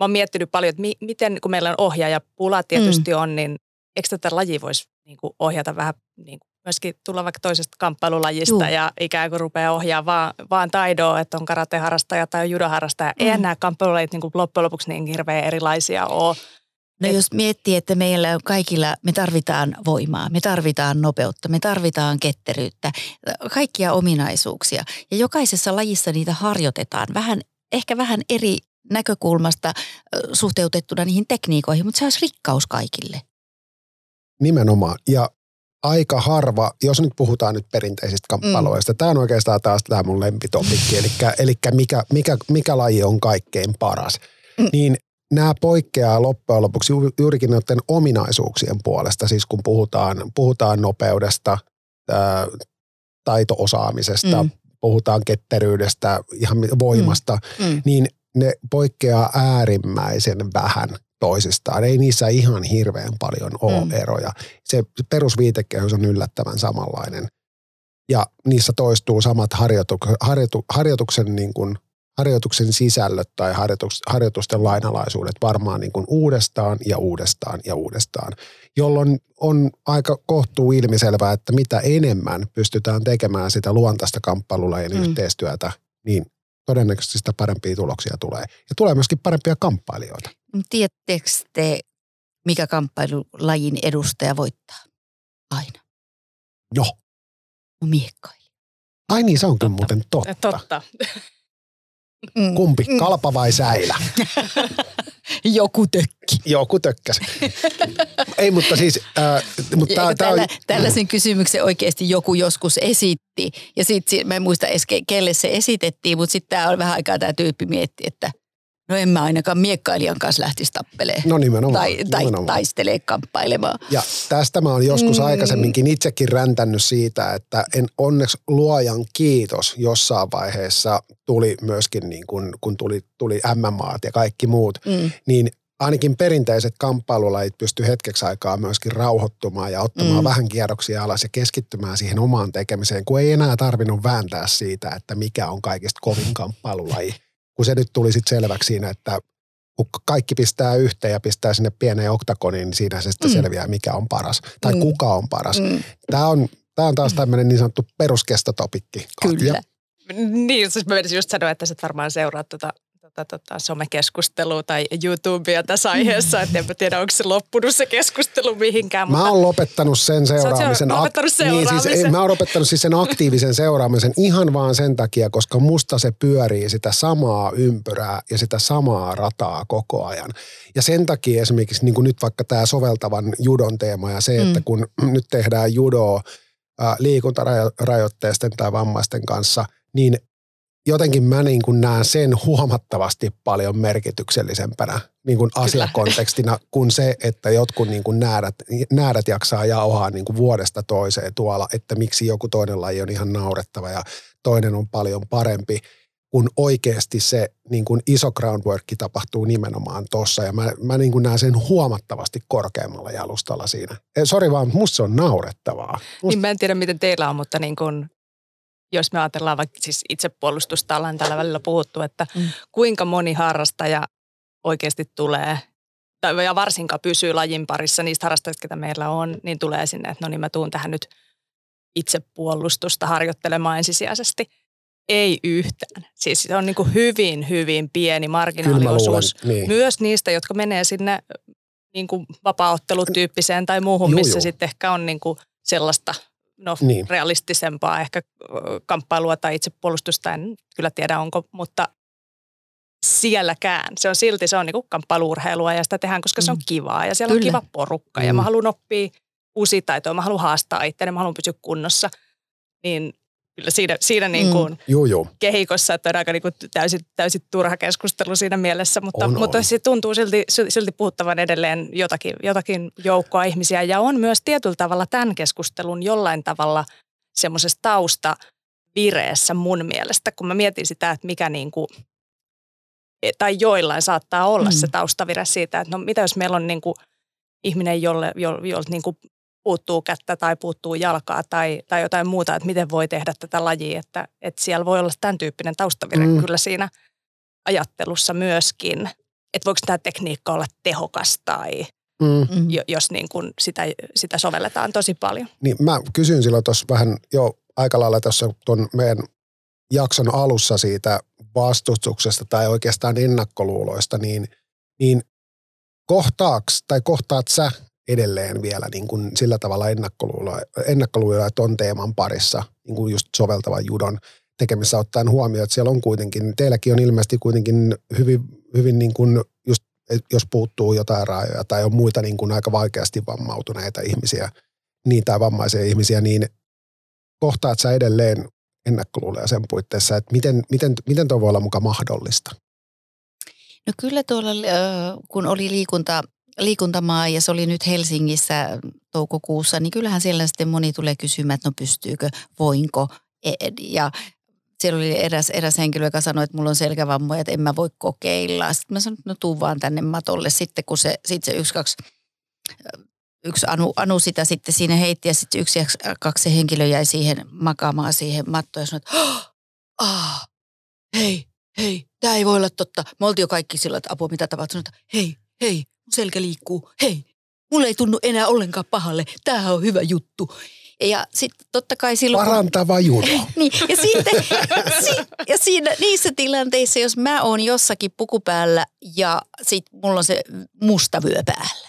mä oon miettinyt paljon, että mi, miten, kun meillä on ohjaaja, pula tietysti mm. on, niin eikö tätä laji voisi niin kuin ohjata vähän niin kuin myöskin tulla vaikka toisesta kamppailulajista Juh. ja ikään kuin rupeaa ohjaa vaan, vaan taidoa, että on karateharrastaja tai judoharrastaja. Mm. Eihän nämä kamppailulajit niin kuin loppujen lopuksi niin hirveän erilaisia ole. No Et... jos miettii, että meillä on kaikilla, me tarvitaan voimaa, me tarvitaan nopeutta, me tarvitaan ketteryyttä, kaikkia ominaisuuksia. Ja jokaisessa lajissa niitä harjoitetaan vähän, ehkä vähän eri näkökulmasta suhteutettuna niihin tekniikoihin, mutta se olisi rikkaus kaikille. Nimenomaan. Ja aika harva, jos nyt puhutaan nyt perinteisistä kamppailuista, mm. tämä on oikeastaan taas tämä mun lempitopikki, eli, eli mikä, mikä, mikä laji on kaikkein paras, mm. niin nämä poikkeaa loppujen lopuksi juurikin noiden ominaisuuksien puolesta, siis kun puhutaan, puhutaan nopeudesta, ää, taito-osaamisesta, mm. puhutaan ketteryydestä, ihan voimasta, mm. Mm. niin ne poikkeaa äärimmäisen vähän toisistaan. Ei niissä ihan hirveän paljon ole mm. eroja. Se perusviitekehys on yllättävän samanlainen. Ja niissä toistuu samat harjoitu, harjoitu, harjoituksen, niin kuin, harjoituksen sisällöt tai harjoitus, harjoitusten lainalaisuudet varmaan niin kuin uudestaan ja uudestaan ja uudestaan. Jolloin on aika kohtuu ilmiselvää, että mitä enemmän pystytään tekemään sitä luontaista kamppailulajien mm. yhteistyötä niin todennäköisesti sitä parempia tuloksia tulee. Ja tulee myöskin parempia kamppailijoita. Tiedättekö te, mikä kamppailulajin edustaja voittaa? Aina. No. No miekkailija. Ai niin, se on kyllä muuten totta. Totta. Mm. Kumpi, kalpa vai säilä? Joku tökki. Joku tökkäs. Ei, mutta siis... Äh, mutta tää, tää on, tällä, tällaisen kysymyksen oikeasti joku joskus esitti. Ja sitten mä en muista edes ke- kelle se esitettiin, mutta sitten tämä on vähän aikaa tämä tyyppi mietti, että no en mä ainakaan miekkailijan kanssa lähtisi tappelemaan. no nimenomaan. tai, tai nimenomaan. taistelee kamppailemaan. Ja tästä mä oon joskus Mm. aikaisemminkin itsekin räntänyt siitä, että en onneksi luojan kiitos jossain vaiheessa tuli myöskin niin kun, kun tuli, tuli MMAt ja kaikki muut, Mm. niin ainakin perinteiset kamppailulajit pysty hetkeksi aikaa myöskin rauhoittumaan ja ottamaan mm. vähän kierroksia alas ja keskittymään siihen omaan tekemiseen, kun ei enää tarvinnut vääntää siitä, että mikä on kaikista kovin kamppailulaji. Kun se nyt tuli sitten selväksi siinä, että kun kaikki pistää yhteen ja pistää sinne pieneen oktagoniin, niin siinä se sitten Mm. mm. selviää, mikä on paras tai Mm. mm. kuka on paras. Mm. Mm. Tämä on, tämä on taas tämmöinen niin sanottu peruskestotopikki. Kyllä. Niin, siis mä menisin just sanoa, että sä et varmaan seuraa tota, tota, tota somekeskustelua tai YouTubea tässä aiheessa, että en tiedä, onko se loppunut se keskustelu mihinkään. Mä oon lopettanut sen Sä seuraamisen. seura- lopettanut Niin, siis, seuraamisen. ei, mä oon lopettanut siis sen aktiivisen seuraamisen ihan vaan sen takia, koska musta se pyörii sitä samaa ympyrää ja sitä samaa rataa koko ajan. Ja sen takia esimerkiksi niin kuin nyt vaikka tämä soveltavan judon teema ja se, Mm. että kun nyt tehdään judoa ää, liikuntarajoitteisten tai vammaisten kanssa, niin jotenkin mä niin kuin näen sen huomattavasti paljon merkityksellisempänä niin kuin asiakontekstina kuin se, että jotkut niin kuin näädät, näädät jaksaa jauhaa niin kuin vuodesta toiseen tuolla, että miksi joku toinen laji on ihan naurettava ja toinen on paljon parempi, kun oikeasti se niin kuin iso groundwork tapahtuu nimenomaan tossa ja mä, mä niin kuin näen sen huomattavasti korkeammalla jalustalla siinä. Eh, Sori vaan, musta se on naurettavaa. Musta, Niin mä en tiedä, miten teillä on, mutta niin kun, jos me ajatellaan vaikka siis itsepuolustusta, ollaan tällä välillä puhuttu, että Mm. kuinka moni harrastaja oikeasti tulee, tai ja varsinkaan pysyy lajin parissa niistä harrastajista, ketä meillä on, niin tulee sinne, että no niin mä tuun tähän nyt itsepuolustusta harjoittelemaan ensisijaisesti. Ei yhtään. Siis se on niin kuin hyvin, hyvin pieni marginaaliosuus. niin. Myös niistä, jotka menee sinne niin kuin vapaaottelutyyppiseen tai muuhun, Juu, missä sitten ehkä on niin kuin sellaista no, Niin. realistisempaa ehkä kamppailua tai itsepuolustusta, en kyllä tiedä onko, mutta sielläkään. Se on silti, se on niin kamppailuurheilua ja sitä tehdään, koska se on Mm. kivaa ja siellä Kyllä. on kiva porukka ja Mm. mä haluan oppia uusia taitoja, mä haluan haastaa itseäni, mä haluan pysyä kunnossa. Niin kyllä siinä, siinä niin kuin Mm. Juu, juu. kehikossa, että on aika niin kuin täysin, täysin turha keskustelu siinä mielessä, mutta, On, mutta on. se tuntuu silti, silti puhuttavan edelleen jotakin, jotakin joukkoa ihmisiä ja on myös tietyllä tavalla tämän keskustelun jollain tavalla semmoisessa tausta vireessä mun mielestä, kun mä mietin sitä, että mikä niin kuin, tai joillain saattaa olla Mm. mm. se taustavire siitä, että no mitä jos meillä on niin kuin ihminen, jolle, jolle, jolle niin kuin puuttuu kättä tai puuttuu jalkaa tai, tai jotain muuta, että miten voi tehdä tätä lajia, että, että siellä voi olla tämän tyyppinen taustavire Mm. kyllä siinä ajattelussa myöskin, että voiko tämä tekniikka olla tehokas tai Mm. Mm. jo- jos niin kuin sitä, sitä sovelletaan tosi paljon. Niin mä kysyin silloin tuossa vähän jo aika lailla tuossa tuon meidän jakson alussa siitä vastustuksesta tai oikeastaan ennakkoluuloista, niin, niin kohtaaks tai kohtaat sä edelleen vielä niin kuin sillä tavalla ennakkoluuloja, ennakkoluuloja ton teeman parissa, niin kuin just soveltavan judon tekemisessä ottaen huomioon, että siellä on kuitenkin, teilläkin on ilmeisesti kuitenkin hyvin, hyvin niin kuin just, jos puuttuu jotain rajoja tai on muita niin kuin aika vaikeasti vammautuneita ihmisiä, niin tai vammaisia ihmisiä, niin kohtaat sä edelleen ennakkoluuloja sen puitteissa, että miten, miten, miten tuo voi olla muka mahdollista? No kyllä tuolla, kun oli liikunta, liikuntamaa ja se oli nyt Helsingissä toukokuussa, niin kyllähän siellä sitten moni tulee kysymään, että no pystyykö, voinko. E- Ja siellä oli eräs, eräs henkilö, joka sanoi, että mulla on selkävammoja, että en mä voi kokeilla. Sitten mä sanoin, että no tuu vaan tänne matolle. Sitten kun se, sit se yksi, kaksi, yksi anu, anu sitä sitten siinä heitti ja sitten yksi kaksi henkilö jäi siihen makaamaan siihen mattoon ja sanoi, että ah, hei, hei, tämä ei voi olla totta. Me oltiin jo kaikki sillä, että apua, mitä tapahtuu. Hei, hei, mun selkä liikkuu, hei, mulle ei tunnu enää ollenkaan pahalle, tämähän on hyvä juttu. Ja sitten totta kai silloin... Parantava judo. niin, ja sitten si, ja siinä, niissä tilanteissa, jos mä oon jossakin puku päällä ja sit mulla on se musta vyö päällä,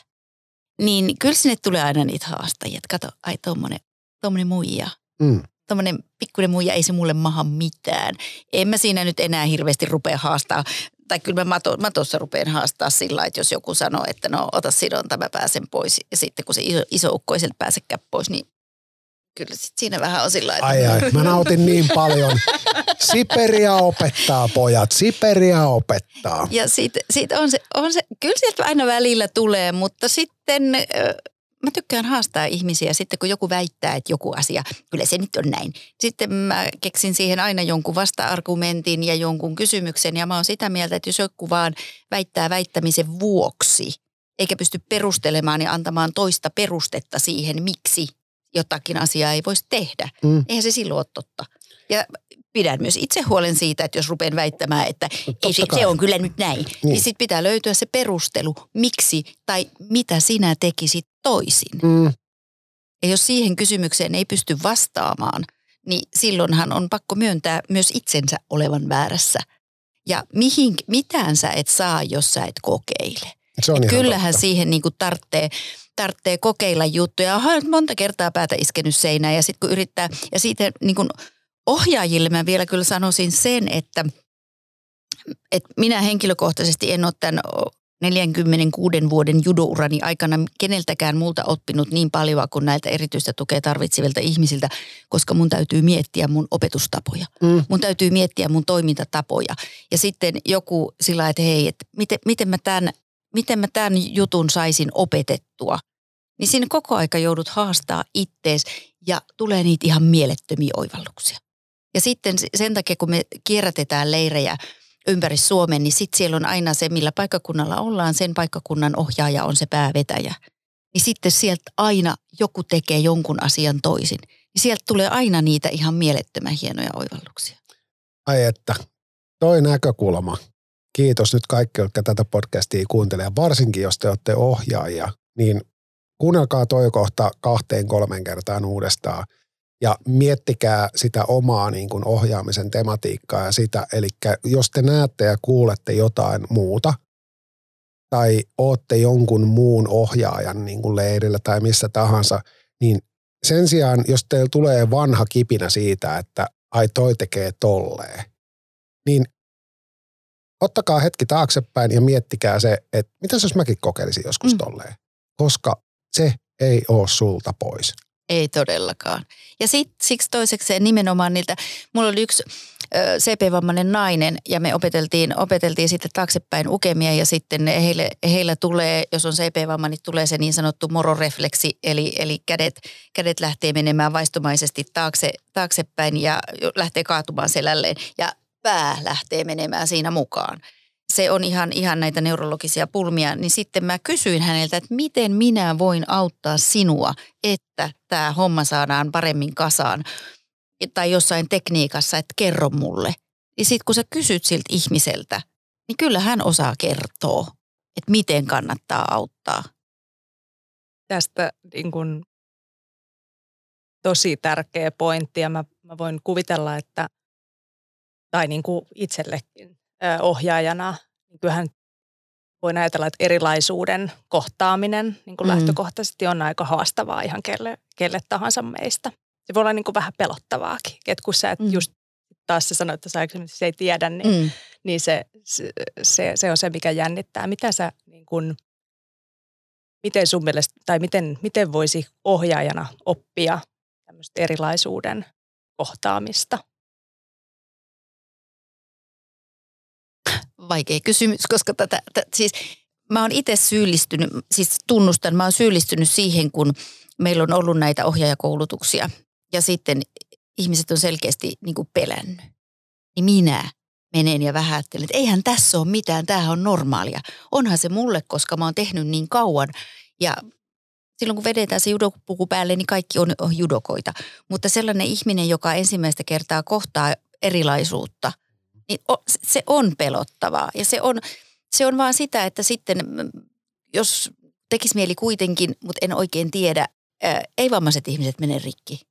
niin kyllä sinne tulee aina niitä haastajia. Kato, ai tommonen, tommonen muija. Mm. Tommonen pikkuinen muija, ei se mulle maha mitään. En mä siinä nyt enää hirveästi rupea haastaa tai kyllä mä mato, matossa rupean haastaa sillä, että jos joku sanoo, että no ota sidonta, mä pääsen pois. Ja sitten kun se iso, iso ukko ei pääsekään pois, niin kyllä sit siinä vähän on sillä että... Ai ai, mä nautin niin paljon. Siperia opettaa pojat, Siperia opettaa. Ja siitä, siitä on, se, on se, kyllä sieltä aina välillä tulee, mutta sitten mä tykkään haastaa ihmisiä sitten, kun joku väittää, että joku asia, kyllä se nyt on näin. Sitten mä keksin siihen aina jonkun vasta-argumentin ja jonkun kysymyksen ja mä oon sitä mieltä, että jos joku vaan väittää väittämisen vuoksi, eikä pysty perustelemaan ja antamaan toista perustetta siihen, miksi jotakin asiaa ei voisi tehdä. Mm. Eihän se silloin ole totta. Ja pidän myös itse huolen siitä, että jos rupean väittämään, että ei, se, se on kyllä nyt näin, niin, niin sitten pitää löytyä se perustelu, miksi tai mitä sinä tekisit toisin. Mm. Ja jos siihen kysymykseen ei pysty vastaamaan, niin silloinhan on pakko myöntää myös itsensä olevan väärässä. Ja mihin, mitään sä et saa, jos sä et kokeile. Se on kyllähän totta. siihen niin tarvitsee tarvitsee kokeilla juttuja. Olen monta kertaa päätä iskenyt seinään ja sitten kun yrittää, ja siitä niin kuin ohjaajille mä vielä kyllä sanoisin sen, että, että minä henkilökohtaisesti en ole tämän 46 vuoden judourani aikana keneltäkään multa oppinut niin paljon kuin näiltä erityistä tukea tarvitsevilta ihmisiltä, koska mun täytyy miettiä mun opetustapoja. Mm. Mun täytyy miettiä mun toimintatapoja. Ja sitten joku sillä että hei, että miten, miten, mä tämän, miten mä tämän jutun saisin opetettua. Niin siinä koko aika joudut haastaa ittees ja tulee niitä ihan mielettömiä oivalluksia. Ja sitten sen takia, kun me kierrätetään leirejä ympäri Suomen, niin sitten siellä on aina se, millä paikkakunnalla ollaan, sen paikkakunnan ohjaaja on se päävetäjä. Niin sitten sieltä aina joku tekee jonkun asian toisin. Niin sieltä tulee aina niitä ihan mielettömän hienoja oivalluksia. Ai että, toi näkökulma. Kiitos nyt kaikki, jotka tätä podcastia kuuntelee. Varsinkin, jos te olette ohjaajia, niin kuunnelkaa toi kohta kahteen kolmen kertaan uudestaan – ja miettikää sitä omaa niin kuin ohjaamisen tematiikkaa ja sitä, eli jos te näette ja kuulette jotain muuta tai ootte jonkun muun ohjaajan niin kuin leirillä tai missä tahansa, niin sen sijaan, jos teillä tulee vanha kipinä siitä, että ai toi tekee tolleen, niin ottakaa hetki taaksepäin ja miettikää se, että mitä jos mäkin kokeilisin joskus mm. tolleen, koska se ei ole sulta pois. Ei todellakaan. Ja sit, siksi toisekseen nimenomaan niiltä, mulla oli yksi CP-vammainen nainen ja me opeteltiin, opeteltiin sitten taaksepäin ukemia ja sitten heille, heillä tulee, jos on CP-vamma, niin tulee se niin sanottu mororefleksi, eli, eli kädet, kädet lähtee menemään vaistomaisesti taakse, taaksepäin ja lähtee kaatumaan selälleen ja pää lähtee menemään siinä mukaan se on ihan, ihan näitä neurologisia pulmia, niin sitten mä kysyin häneltä, että miten minä voin auttaa sinua, että tämä homma saadaan paremmin kasaan tai jossain tekniikassa, että kerro mulle. Ja sitten kun sä kysyt siltä ihmiseltä, niin kyllä hän osaa kertoa, että miten kannattaa auttaa. Tästä niin kun, tosi tärkeä pointti ja mä, mä voin kuvitella, että tai niin kuin itsellekin ohjaajana, niin kyllähän voin ajatella, että erilaisuuden kohtaaminen niin kuin mm. lähtökohtaisesti on aika haastavaa ihan kelle, kelle tahansa meistä. Se voi olla niin kuin vähän pelottavaakin, että kun sä et mm. just taas se sanoi, että sä se ei tiedä, niin, mm. niin se, se, se, on se, mikä jännittää. Mitä sä niin kuin, miten sun mielestä, tai miten, miten voisi ohjaajana oppia tämmöistä erilaisuuden kohtaamista? Vaikea kysymys, koska tätä, tätä siis mä oon itse syyllistynyt, siis tunnustan, mä oon syyllistynyt siihen, kun meillä on ollut näitä ohjaajakoulutuksia ja sitten ihmiset on selkeästi niin kuin pelännyt. Niin minä menen ja vähättelen, että eihän tässä ole mitään, tämähän on normaalia. Onhan se mulle, koska mä oon tehnyt niin kauan ja silloin kun vedetään se judopuku päälle, niin kaikki on judokoita. Mutta sellainen ihminen, joka ensimmäistä kertaa kohtaa erilaisuutta – niin se on pelottavaa. Ja se on, se on vaan sitä, että sitten jos tekisi mieli kuitenkin, mutta en oikein tiedä, ei-vammaiset ihmiset mene rikki.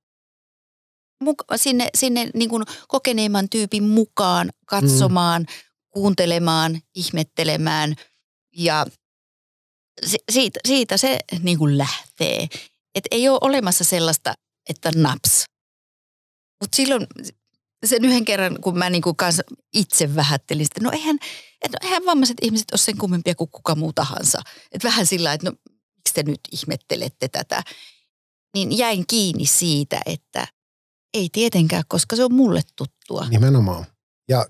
Sinne sinne niin kuin kokeneemman tyypin mukaan katsomaan, mm. kuuntelemaan, ihmettelemään ja siitä, siitä se niin kuin lähtee. Et ei ole olemassa sellaista, että naps. Mutta silloin sen yhden kerran, kun mä niin kuin kanssa itse vähättelin sitä, no eihän, et, no eihän vammaiset ihmiset ole sen kummempia kuin kuka muu tahansa. Et vähän sillä että no miksi te nyt ihmettelette tätä. Niin jäin kiinni siitä, että ei tietenkään, koska se on mulle tuttua. Nimenomaan. Ja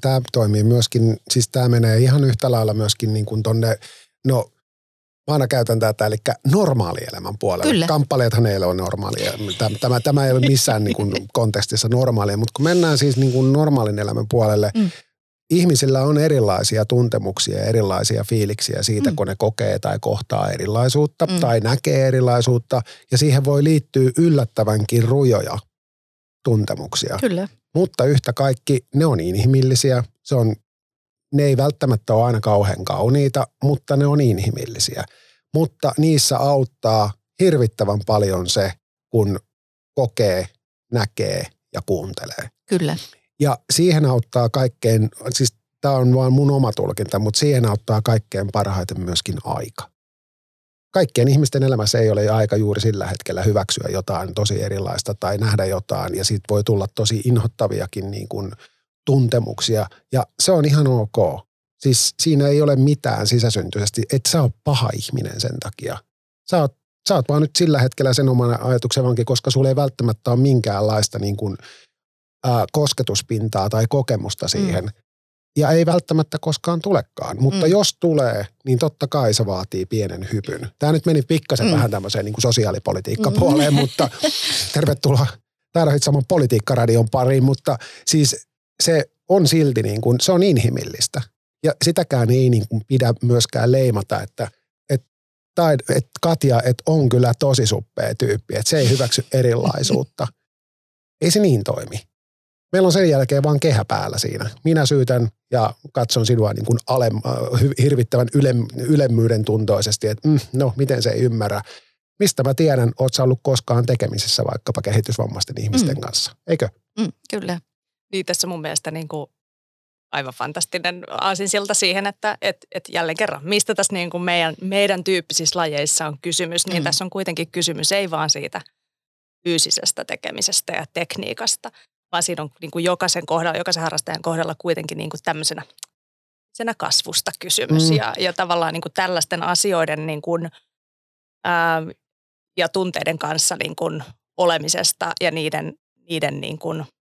tämä toimii myöskin, siis tämä menee ihan yhtä lailla myöskin niin kuin tonne, no Mä aina käytän tätä, eli normaalielämän puolella. Kyllä. Kamppaleethan ei ole normaalia. Tämä, tämä, tämä ei ole missään niin kuin kontekstissa normaalia, mutta kun mennään siis niin kuin normaalin elämän puolelle, mm. ihmisillä on erilaisia tuntemuksia ja erilaisia fiiliksiä siitä, mm. kun ne kokee tai kohtaa erilaisuutta mm. tai näkee erilaisuutta. Ja siihen voi liittyä yllättävänkin rujoja tuntemuksia. Kyllä. Mutta yhtä kaikki ne on inhimillisiä. Se on ne ei välttämättä ole aina kauhean kauniita, mutta ne on inhimillisiä. Mutta niissä auttaa hirvittävän paljon se, kun kokee, näkee ja kuuntelee. Kyllä. Ja siihen auttaa kaikkein, siis tämä on vain mun oma tulkinta, mutta siihen auttaa kaikkein parhaiten myöskin aika. Kaikkien ihmisten elämässä ei ole aika juuri sillä hetkellä hyväksyä jotain tosi erilaista tai nähdä jotain ja siitä voi tulla tosi inhottaviakin niin kuin – tuntemuksia ja se on ihan ok. Siis siinä ei ole mitään sisäsyntyisesti, että sä oot paha ihminen sen takia. Sä oot, sä oot vaan nyt sillä hetkellä sen oman ajatuksen vanki, koska sulla ei välttämättä ole minkäänlaista niin kuin, ää, kosketuspintaa tai kokemusta mm. siihen. Mm. Ja ei välttämättä koskaan tulekaan. Mutta mm. jos tulee, niin totta kai se vaatii pienen hypyn. Tämä nyt meni pikkasen mm. vähän tämmöiseen niin kuin sosiaalipolitiikkapuoleen, mm. mutta tervetuloa Taida saman politiikkaradion pariin, mutta siis se on silti niin kuin, se on inhimillistä. Ja sitäkään ei niin kuin pidä myöskään leimata, että et, tai, et Katja et on kyllä tosi suppea tyyppi, että se ei hyväksy erilaisuutta. Ei se niin toimi. Meillä on sen jälkeen vaan kehä päällä siinä. Minä syytän ja katson sinua niin kuin alem, äh, hirvittävän yle, ylemmyyden tuntoisesti, että mm, no miten se ei ymmärrä. Mistä mä tiedän, oot sä ollut koskaan tekemisessä vaikkapa kehitysvammaisten ihmisten mm. kanssa, eikö? Mm, kyllä. Niin tässä mun mielestä niin kuin aivan fantastinen aasinsilta siihen, että et, et jälleen kerran, mistä tässä niin kuin meidän, meidän tyyppisissä lajeissa on kysymys, niin mm. tässä on kuitenkin kysymys ei vaan siitä fyysisestä tekemisestä ja tekniikasta, vaan siinä on niin kuin jokaisen kohdalla, jokaisen harrastajan kohdalla kuitenkin niin kuin tämmöisenä senä kasvusta kysymys mm. ja, ja tavallaan niin kuin tällaisten asioiden niin kuin, ää, ja tunteiden kanssa niin kuin olemisesta ja niiden, niiden niin kuin –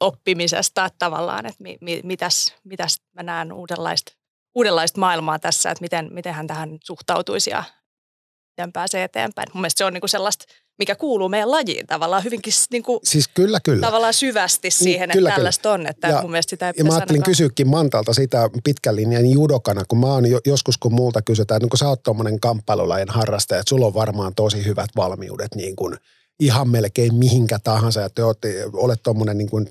oppimisesta että tavallaan, että mi, mi, mitäs, mitäs mä näen uudenlaista, uudenlaista maailmaa tässä, että miten, miten hän tähän suhtautuisi ja miten pääsee eteenpäin. Mun mielestä se on niinku sellaista, mikä kuuluu meidän lajiin tavallaan hyvinkin niinku, siis kyllä, kyllä. tavallaan syvästi niin, siihen, niin, kyllä, että tällaista on. Että ja, mun mielestä sitä ei ja mä ajattelin kysyäkin Mantalta sitä pitkän linjan judokana, kun mä oon joskus kun multa kysytään, että kun sä oot tuommoinen kamppailulajien harrastaja, että sulla on varmaan tosi hyvät valmiudet niin kuin – ihan melkein mihinkä tahansa. Että olet, olet tuommoinen niin kuin,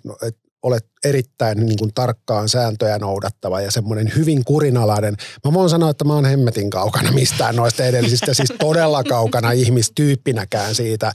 olet erittäin niin kuin tarkkaan sääntöjä noudattava ja semmoinen hyvin kurinalainen. Mä voin sanoa, että mä oon hemmetin kaukana mistään noista edellisistä, siis todella kaukana ihmistyyppinäkään siitä,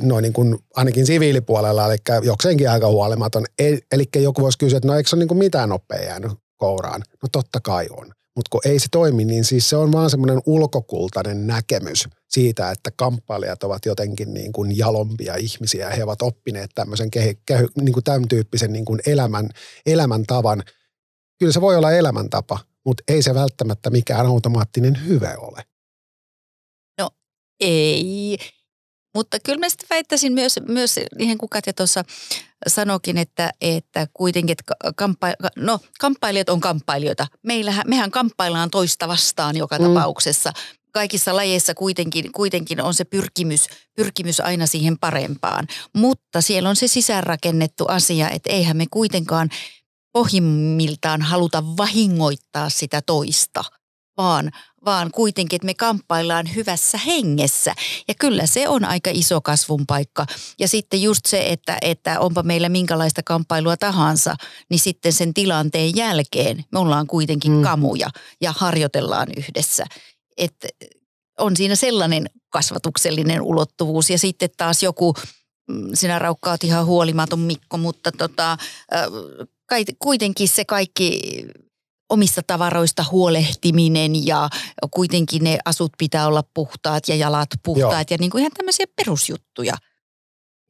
noin niin kuin ainakin siviilipuolella, eli jokseenkin aika huolimaton. Eli joku voisi kysyä, että no eikö se ole niin kuin mitään nopea jäänyt kouraan? No totta kai on. Mutta kun ei se toimi, niin siis se on vaan semmoinen ulkokultainen näkemys siitä, että kamppailijat ovat jotenkin niin kuin jalompia ihmisiä. He ovat oppineet tämmöisen kehy, kehy, niin kuin tämän tyyppisen niin kuin elämän, elämäntavan. Kyllä se voi olla elämäntapa, mutta ei se välttämättä mikään automaattinen hyve ole. No ei. Mutta kyllä mä sitten väittäisin myös, myös ihan kuin Katja tuossa sanokin, että, että kuitenkin, että kamppa, no, kamppailijat on kamppailijoita. Meillähän, mehän kamppaillaan toista vastaan joka mm. tapauksessa. Kaikissa lajeissa kuitenkin, kuitenkin on se pyrkimys, pyrkimys aina siihen parempaan. Mutta siellä on se sisäänrakennettu asia, että eihän me kuitenkaan pohjimmiltaan haluta vahingoittaa sitä toista, vaan – vaan kuitenkin, että me kamppaillaan hyvässä hengessä. Ja kyllä se on aika iso kasvun paikka. Ja sitten just se, että, että onpa meillä minkälaista kamppailua tahansa, niin sitten sen tilanteen jälkeen me ollaan kuitenkin mm. kamuja ja harjoitellaan yhdessä. Että on siinä sellainen kasvatuksellinen ulottuvuus. Ja sitten taas joku, mm, sinä raukkaat ihan huolimaton Mikko, mutta tota, kuitenkin se kaikki omista tavaroista huolehtiminen ja kuitenkin ne asut pitää olla puhtaat ja jalat puhtaat Joo. ja niin kuin ihan tämmöisiä perusjuttuja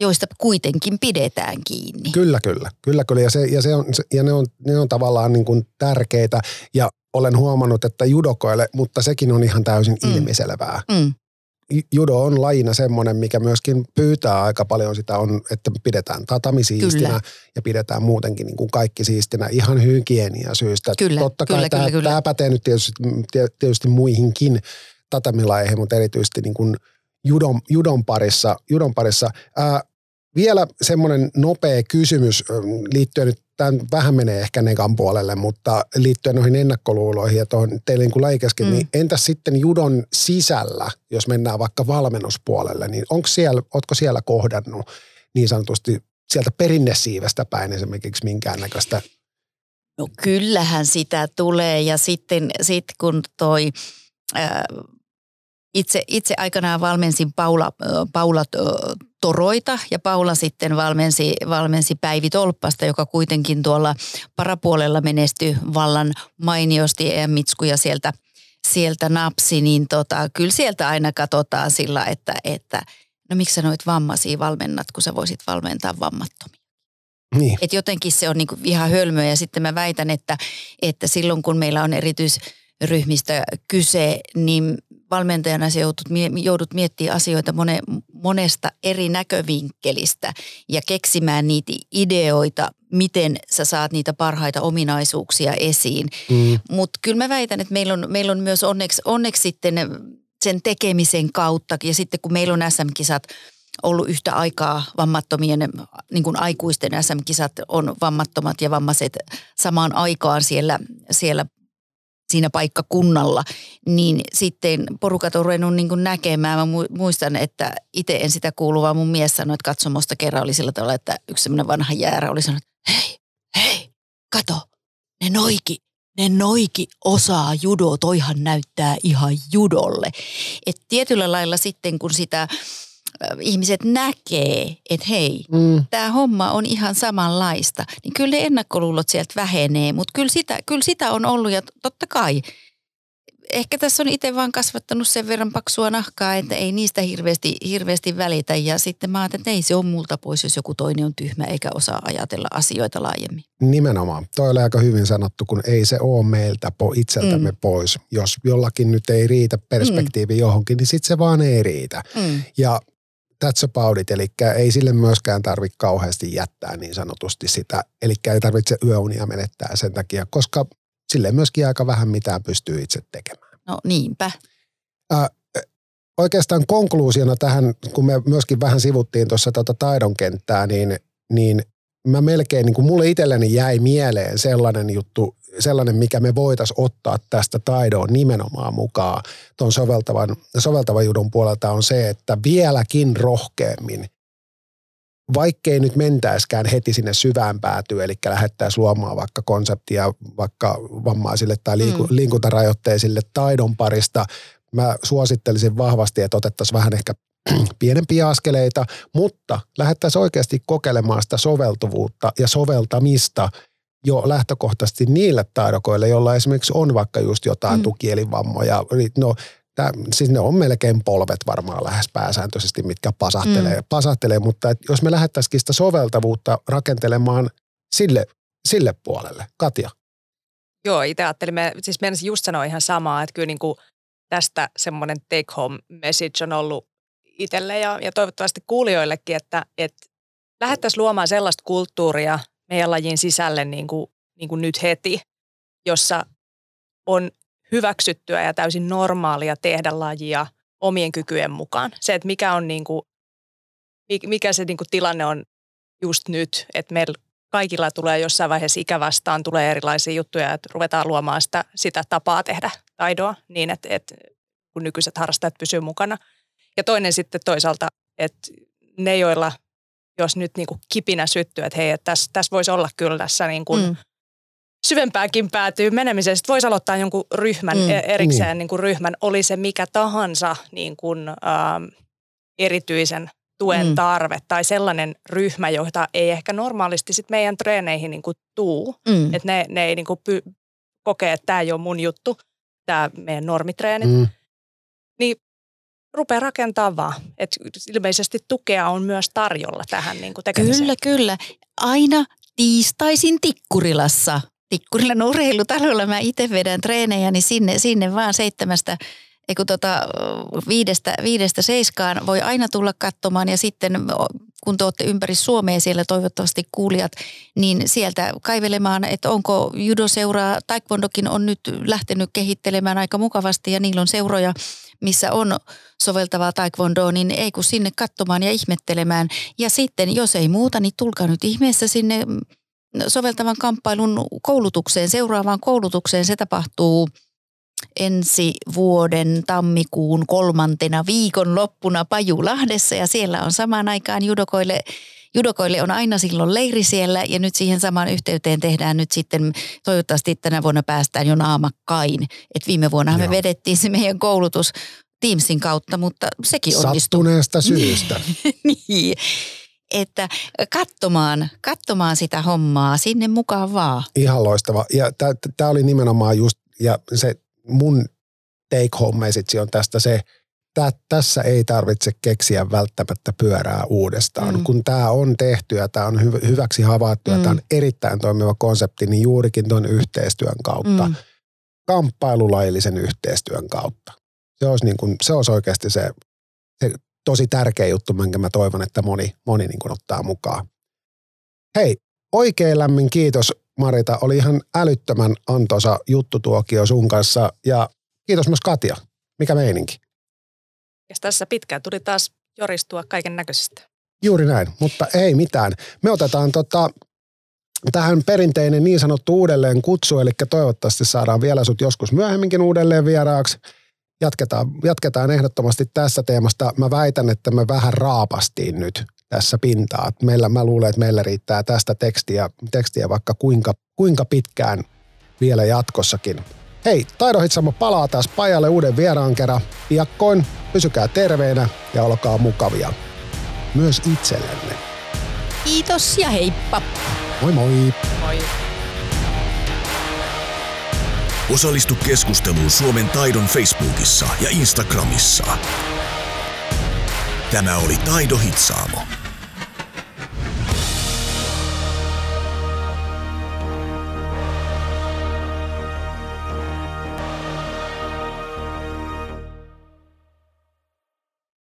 joista kuitenkin pidetään kiinni. Kyllä, kyllä. Kyllä, kyllä. Ja, se, ja, se on, ja ne, on, ne on tavallaan niin kuin tärkeitä. Ja olen huomannut, että judokoille, mutta sekin on ihan täysin mm. ilmiselvää. Mm. Judo on lajina semmoinen, mikä myöskin pyytää aika paljon sitä, on, että pidetään tatami siistinä kyllä. ja pidetään muutenkin niin kuin kaikki siistinä ihan hygienia syystä. Kyllä, Totta kai kyllä, tämä, kyllä, tämä pätee nyt tietysti, tietysti muihinkin tatamilaihin, mutta erityisesti niin kuin judon, judon parissa. Judon parissa. Ää, vielä semmoinen nopea kysymys liittyen nyt, tämä vähän menee ehkä negan puolelle, mutta liittyen noihin ennakkoluuloihin ja tuohon teille niin laikeskin, mm. niin entäs sitten judon sisällä, jos mennään vaikka valmennuspuolelle, niin onko siellä, ootko siellä kohdannut niin sanotusti sieltä perinnesiivestä päin esimerkiksi minkäännäköistä No kyllähän sitä tulee ja sitten sit kun toi ää, itse, itse aikanaan valmensin Paula, Paula Toroita ja Paula sitten valmensi, valmensi Päivi Tolppasta, joka kuitenkin tuolla parapuolella menestyi vallan mainiosti ja Mitskuja sieltä, sieltä napsi, niin tota, kyllä sieltä aina katsotaan sillä, että, että no miksi sä noit vammaisia valmennat, kun sä voisit valmentaa vammattomia. Niin. Et jotenkin se on niinku ihan hölmöä ja sitten mä väitän, että, että silloin kun meillä on erityisryhmistä kyse, niin valmentajana sä joudut, joudut miettimään asioita mone, monesta eri näkövinkkelistä ja keksimään niitä ideoita, miten sä saat niitä parhaita ominaisuuksia esiin. Mm. Mutta kyllä mä väitän, että meillä on, meillä on myös onneksi, onneksi sitten sen tekemisen kautta ja sitten kun meillä on SM-kisat ollut yhtä aikaa vammattomien, niin kuin aikuisten SM-kisat on vammattomat ja vammaiset samaan aikaan siellä, siellä siinä paikkakunnalla, niin sitten porukat on ruvennut niin näkemään. Mä muistan, että itse en sitä kuulu, vaan mun mies sanoi, että katsomosta kerran oli sillä tavalla, että yksi semmoinen vanha jäärä oli sanonut, hei, hei, kato, ne noiki, ne noiki osaa judo, toihan näyttää ihan judolle. Et tietyllä lailla sitten, kun sitä ihmiset näkee, että hei, mm. tämä homma on ihan samanlaista, niin kyllä ne ennakkoluulot sieltä vähenee, mutta kyllä sitä, kyllä sitä on ollut ja totta kai ehkä tässä on itse vaan kasvattanut sen verran paksua nahkaa, että ei niistä hirveästi, hirveästi välitä. Ja sitten mä ajattelin, että ei se ole multa pois, jos joku toinen on tyhmä eikä osaa ajatella asioita laajemmin. Nimenomaan. Toi oli aika hyvin sanottu, kun ei se ole meiltä po, itseltämme mm. pois. Jos jollakin nyt ei riitä perspektiivi mm. johonkin, niin sitten se vaan ei riitä. Mm. Ja that's about it, eli ei sille myöskään tarvitse kauheasti jättää niin sanotusti sitä, eli ei tarvitse yöunia menettää sen takia, koska sille myöskin aika vähän mitään pystyy itse tekemään. No niinpä. Äh, oikeastaan konkluusiona tähän, kun me myöskin vähän sivuttiin tuossa tuota taidon kenttää, niin, niin mä melkein, niin kuin mulle itselleni jäi mieleen sellainen juttu, sellainen, mikä me voitaisiin ottaa tästä taidoon nimenomaan mukaan tuon soveltavan, soveltavan judon puolelta on se, että vieläkin rohkeammin, vaikkei nyt mentäiskään heti sinne syvään päätyyn, eli lähettäisiin luomaan vaikka konseptia vaikka vammaisille tai liiku, mm. liikuntarajoitteisille taidon parista, mä suosittelisin vahvasti, että otettaisiin vähän ehkä pienempiä askeleita, mutta lähettäisiin oikeasti kokeilemaan sitä soveltuvuutta ja soveltamista – jo lähtökohtaisesti niille taidokoille, joilla esimerkiksi on vaikka just jotain mm. tukielivammoja. No, tää, siis ne on melkein polvet varmaan lähes pääsääntöisesti, mitkä pasahtelee, mm. pasahtelee mutta et jos me lähettäisikin sitä soveltavuutta rakentelemaan sille, sille puolelle. Katja. Joo, itse ajattelin, me, siis meidän just sanoa ihan samaa, että kyllä niin kuin tästä semmoinen take home message on ollut itselle ja, ja toivottavasti kuulijoillekin, että, että lähdettäisiin luomaan sellaista kulttuuria – meidän lajin sisälle niin kuin, niin kuin nyt heti, jossa on hyväksyttyä ja täysin normaalia tehdä lajia omien kykyjen mukaan. Se, että mikä, on niin kuin, mikä se niin kuin tilanne on just nyt, että meillä kaikilla tulee jossain vaiheessa ikä vastaan, tulee erilaisia juttuja, että ruvetaan luomaan sitä, sitä tapaa tehdä taidoa niin, että, että kun nykyiset harrastajat pysyy mukana. Ja toinen sitten toisaalta, että ne, joilla jos nyt niin kuin kipinä syttyy, että hei, että tässä, tässä voisi olla kyllä tässä niin kuin mm. syvempääkin päätyy menemiseen. Sitten voisi aloittaa jonkun ryhmän mm, erikseen, niin. Niin kuin ryhmän, oli se mikä tahansa niin kuin, ähm, erityisen tuen mm. tarve tai sellainen ryhmä, jota ei ehkä normaalisti sit meidän treeneihin niin kuin tuu. Mm. Että ne, ne ei niin kuin py, kokee, että tämä ei ole mun juttu, tämä meidän normitreenit. Mm. Niin rupea rakentaa vaan. Et ilmeisesti tukea on myös tarjolla tähän niin kuin tekemiseen. Kyllä, kyllä. Aina tiistaisin Tikkurilassa. Tikkurilan urheilutalolla mä itse vedän treenejä, niin sinne, sinne vaan seitsemästä kun tota, viidestä, viidestä seiskaan voi aina tulla katsomaan ja sitten kun te olette ympäri Suomea siellä toivottavasti kuulijat, niin sieltä kaivelemaan, että onko judoseuraa, taekwondokin on nyt lähtenyt kehittelemään aika mukavasti ja niillä on seuroja, missä on soveltavaa taekwondoa, niin ei kun sinne katsomaan ja ihmettelemään. Ja sitten jos ei muuta, niin tulkaa nyt ihmeessä sinne soveltavan kamppailun koulutukseen, seuraavaan koulutukseen. Se tapahtuu – ensi vuoden tammikuun kolmantena viikon loppuna Pajulahdessa ja siellä on samaan aikaan judokoille Judokoille on aina silloin leiri siellä ja nyt siihen samaan yhteyteen tehdään nyt sitten, toivottavasti tänä vuonna päästään jo naamakkain. Et viime vuonna me vedettiin se meidän koulutus Teamsin kautta, mutta sekin onnistui. Sattuneesta syystä. niin, että katsomaan, katsomaan sitä hommaa sinne mukaan vaan. Ihan loistava. Ja tämä oli nimenomaan just, ja se mun take home message on tästä se, että tässä ei tarvitse keksiä välttämättä pyörää uudestaan. Mm. Kun tämä on tehty ja tämä on hy- hyväksi havaittu mm. ja tämä on erittäin toimiva konsepti, niin juurikin tuon yhteistyön kautta, mm. kamppailulaillisen yhteistyön kautta. Se olisi, niin kuin, se olisi oikeasti se, se tosi tärkeä juttu, minkä mä toivon, että moni, moni niin kuin ottaa mukaan. Hei, oikein lämmin kiitos Marita. Oli ihan älyttömän antoisa juttutuokio sun kanssa ja kiitos myös Katja. Mikä meininki? Ja tässä pitkään tuli taas joristua kaiken näköisestä. Juuri näin, mutta ei mitään. Me otetaan tota, tähän perinteinen niin sanottu uudelleen kutsu, eli toivottavasti saadaan vielä sut joskus myöhemminkin uudelleen vieraaksi. Jatketaan, jatketaan ehdottomasti tässä teemasta. Mä väitän, että me vähän raapastiin nyt tässä pintaa. Meillä, mä luulen, että meillä riittää tästä tekstiä, tekstiä vaikka kuinka, kuinka pitkään vielä jatkossakin. Hei, Taidohitsamo palaa taas pajalle uuden vieraan kerran. Piakkoin, pysykää terveinä ja olkaa mukavia. Myös itsellenne. Kiitos ja heippa. Moi moi. Moi. Osallistu keskusteluun Suomen taidon Facebookissa ja Instagramissa. Tämä oli Taido Hitsaamo.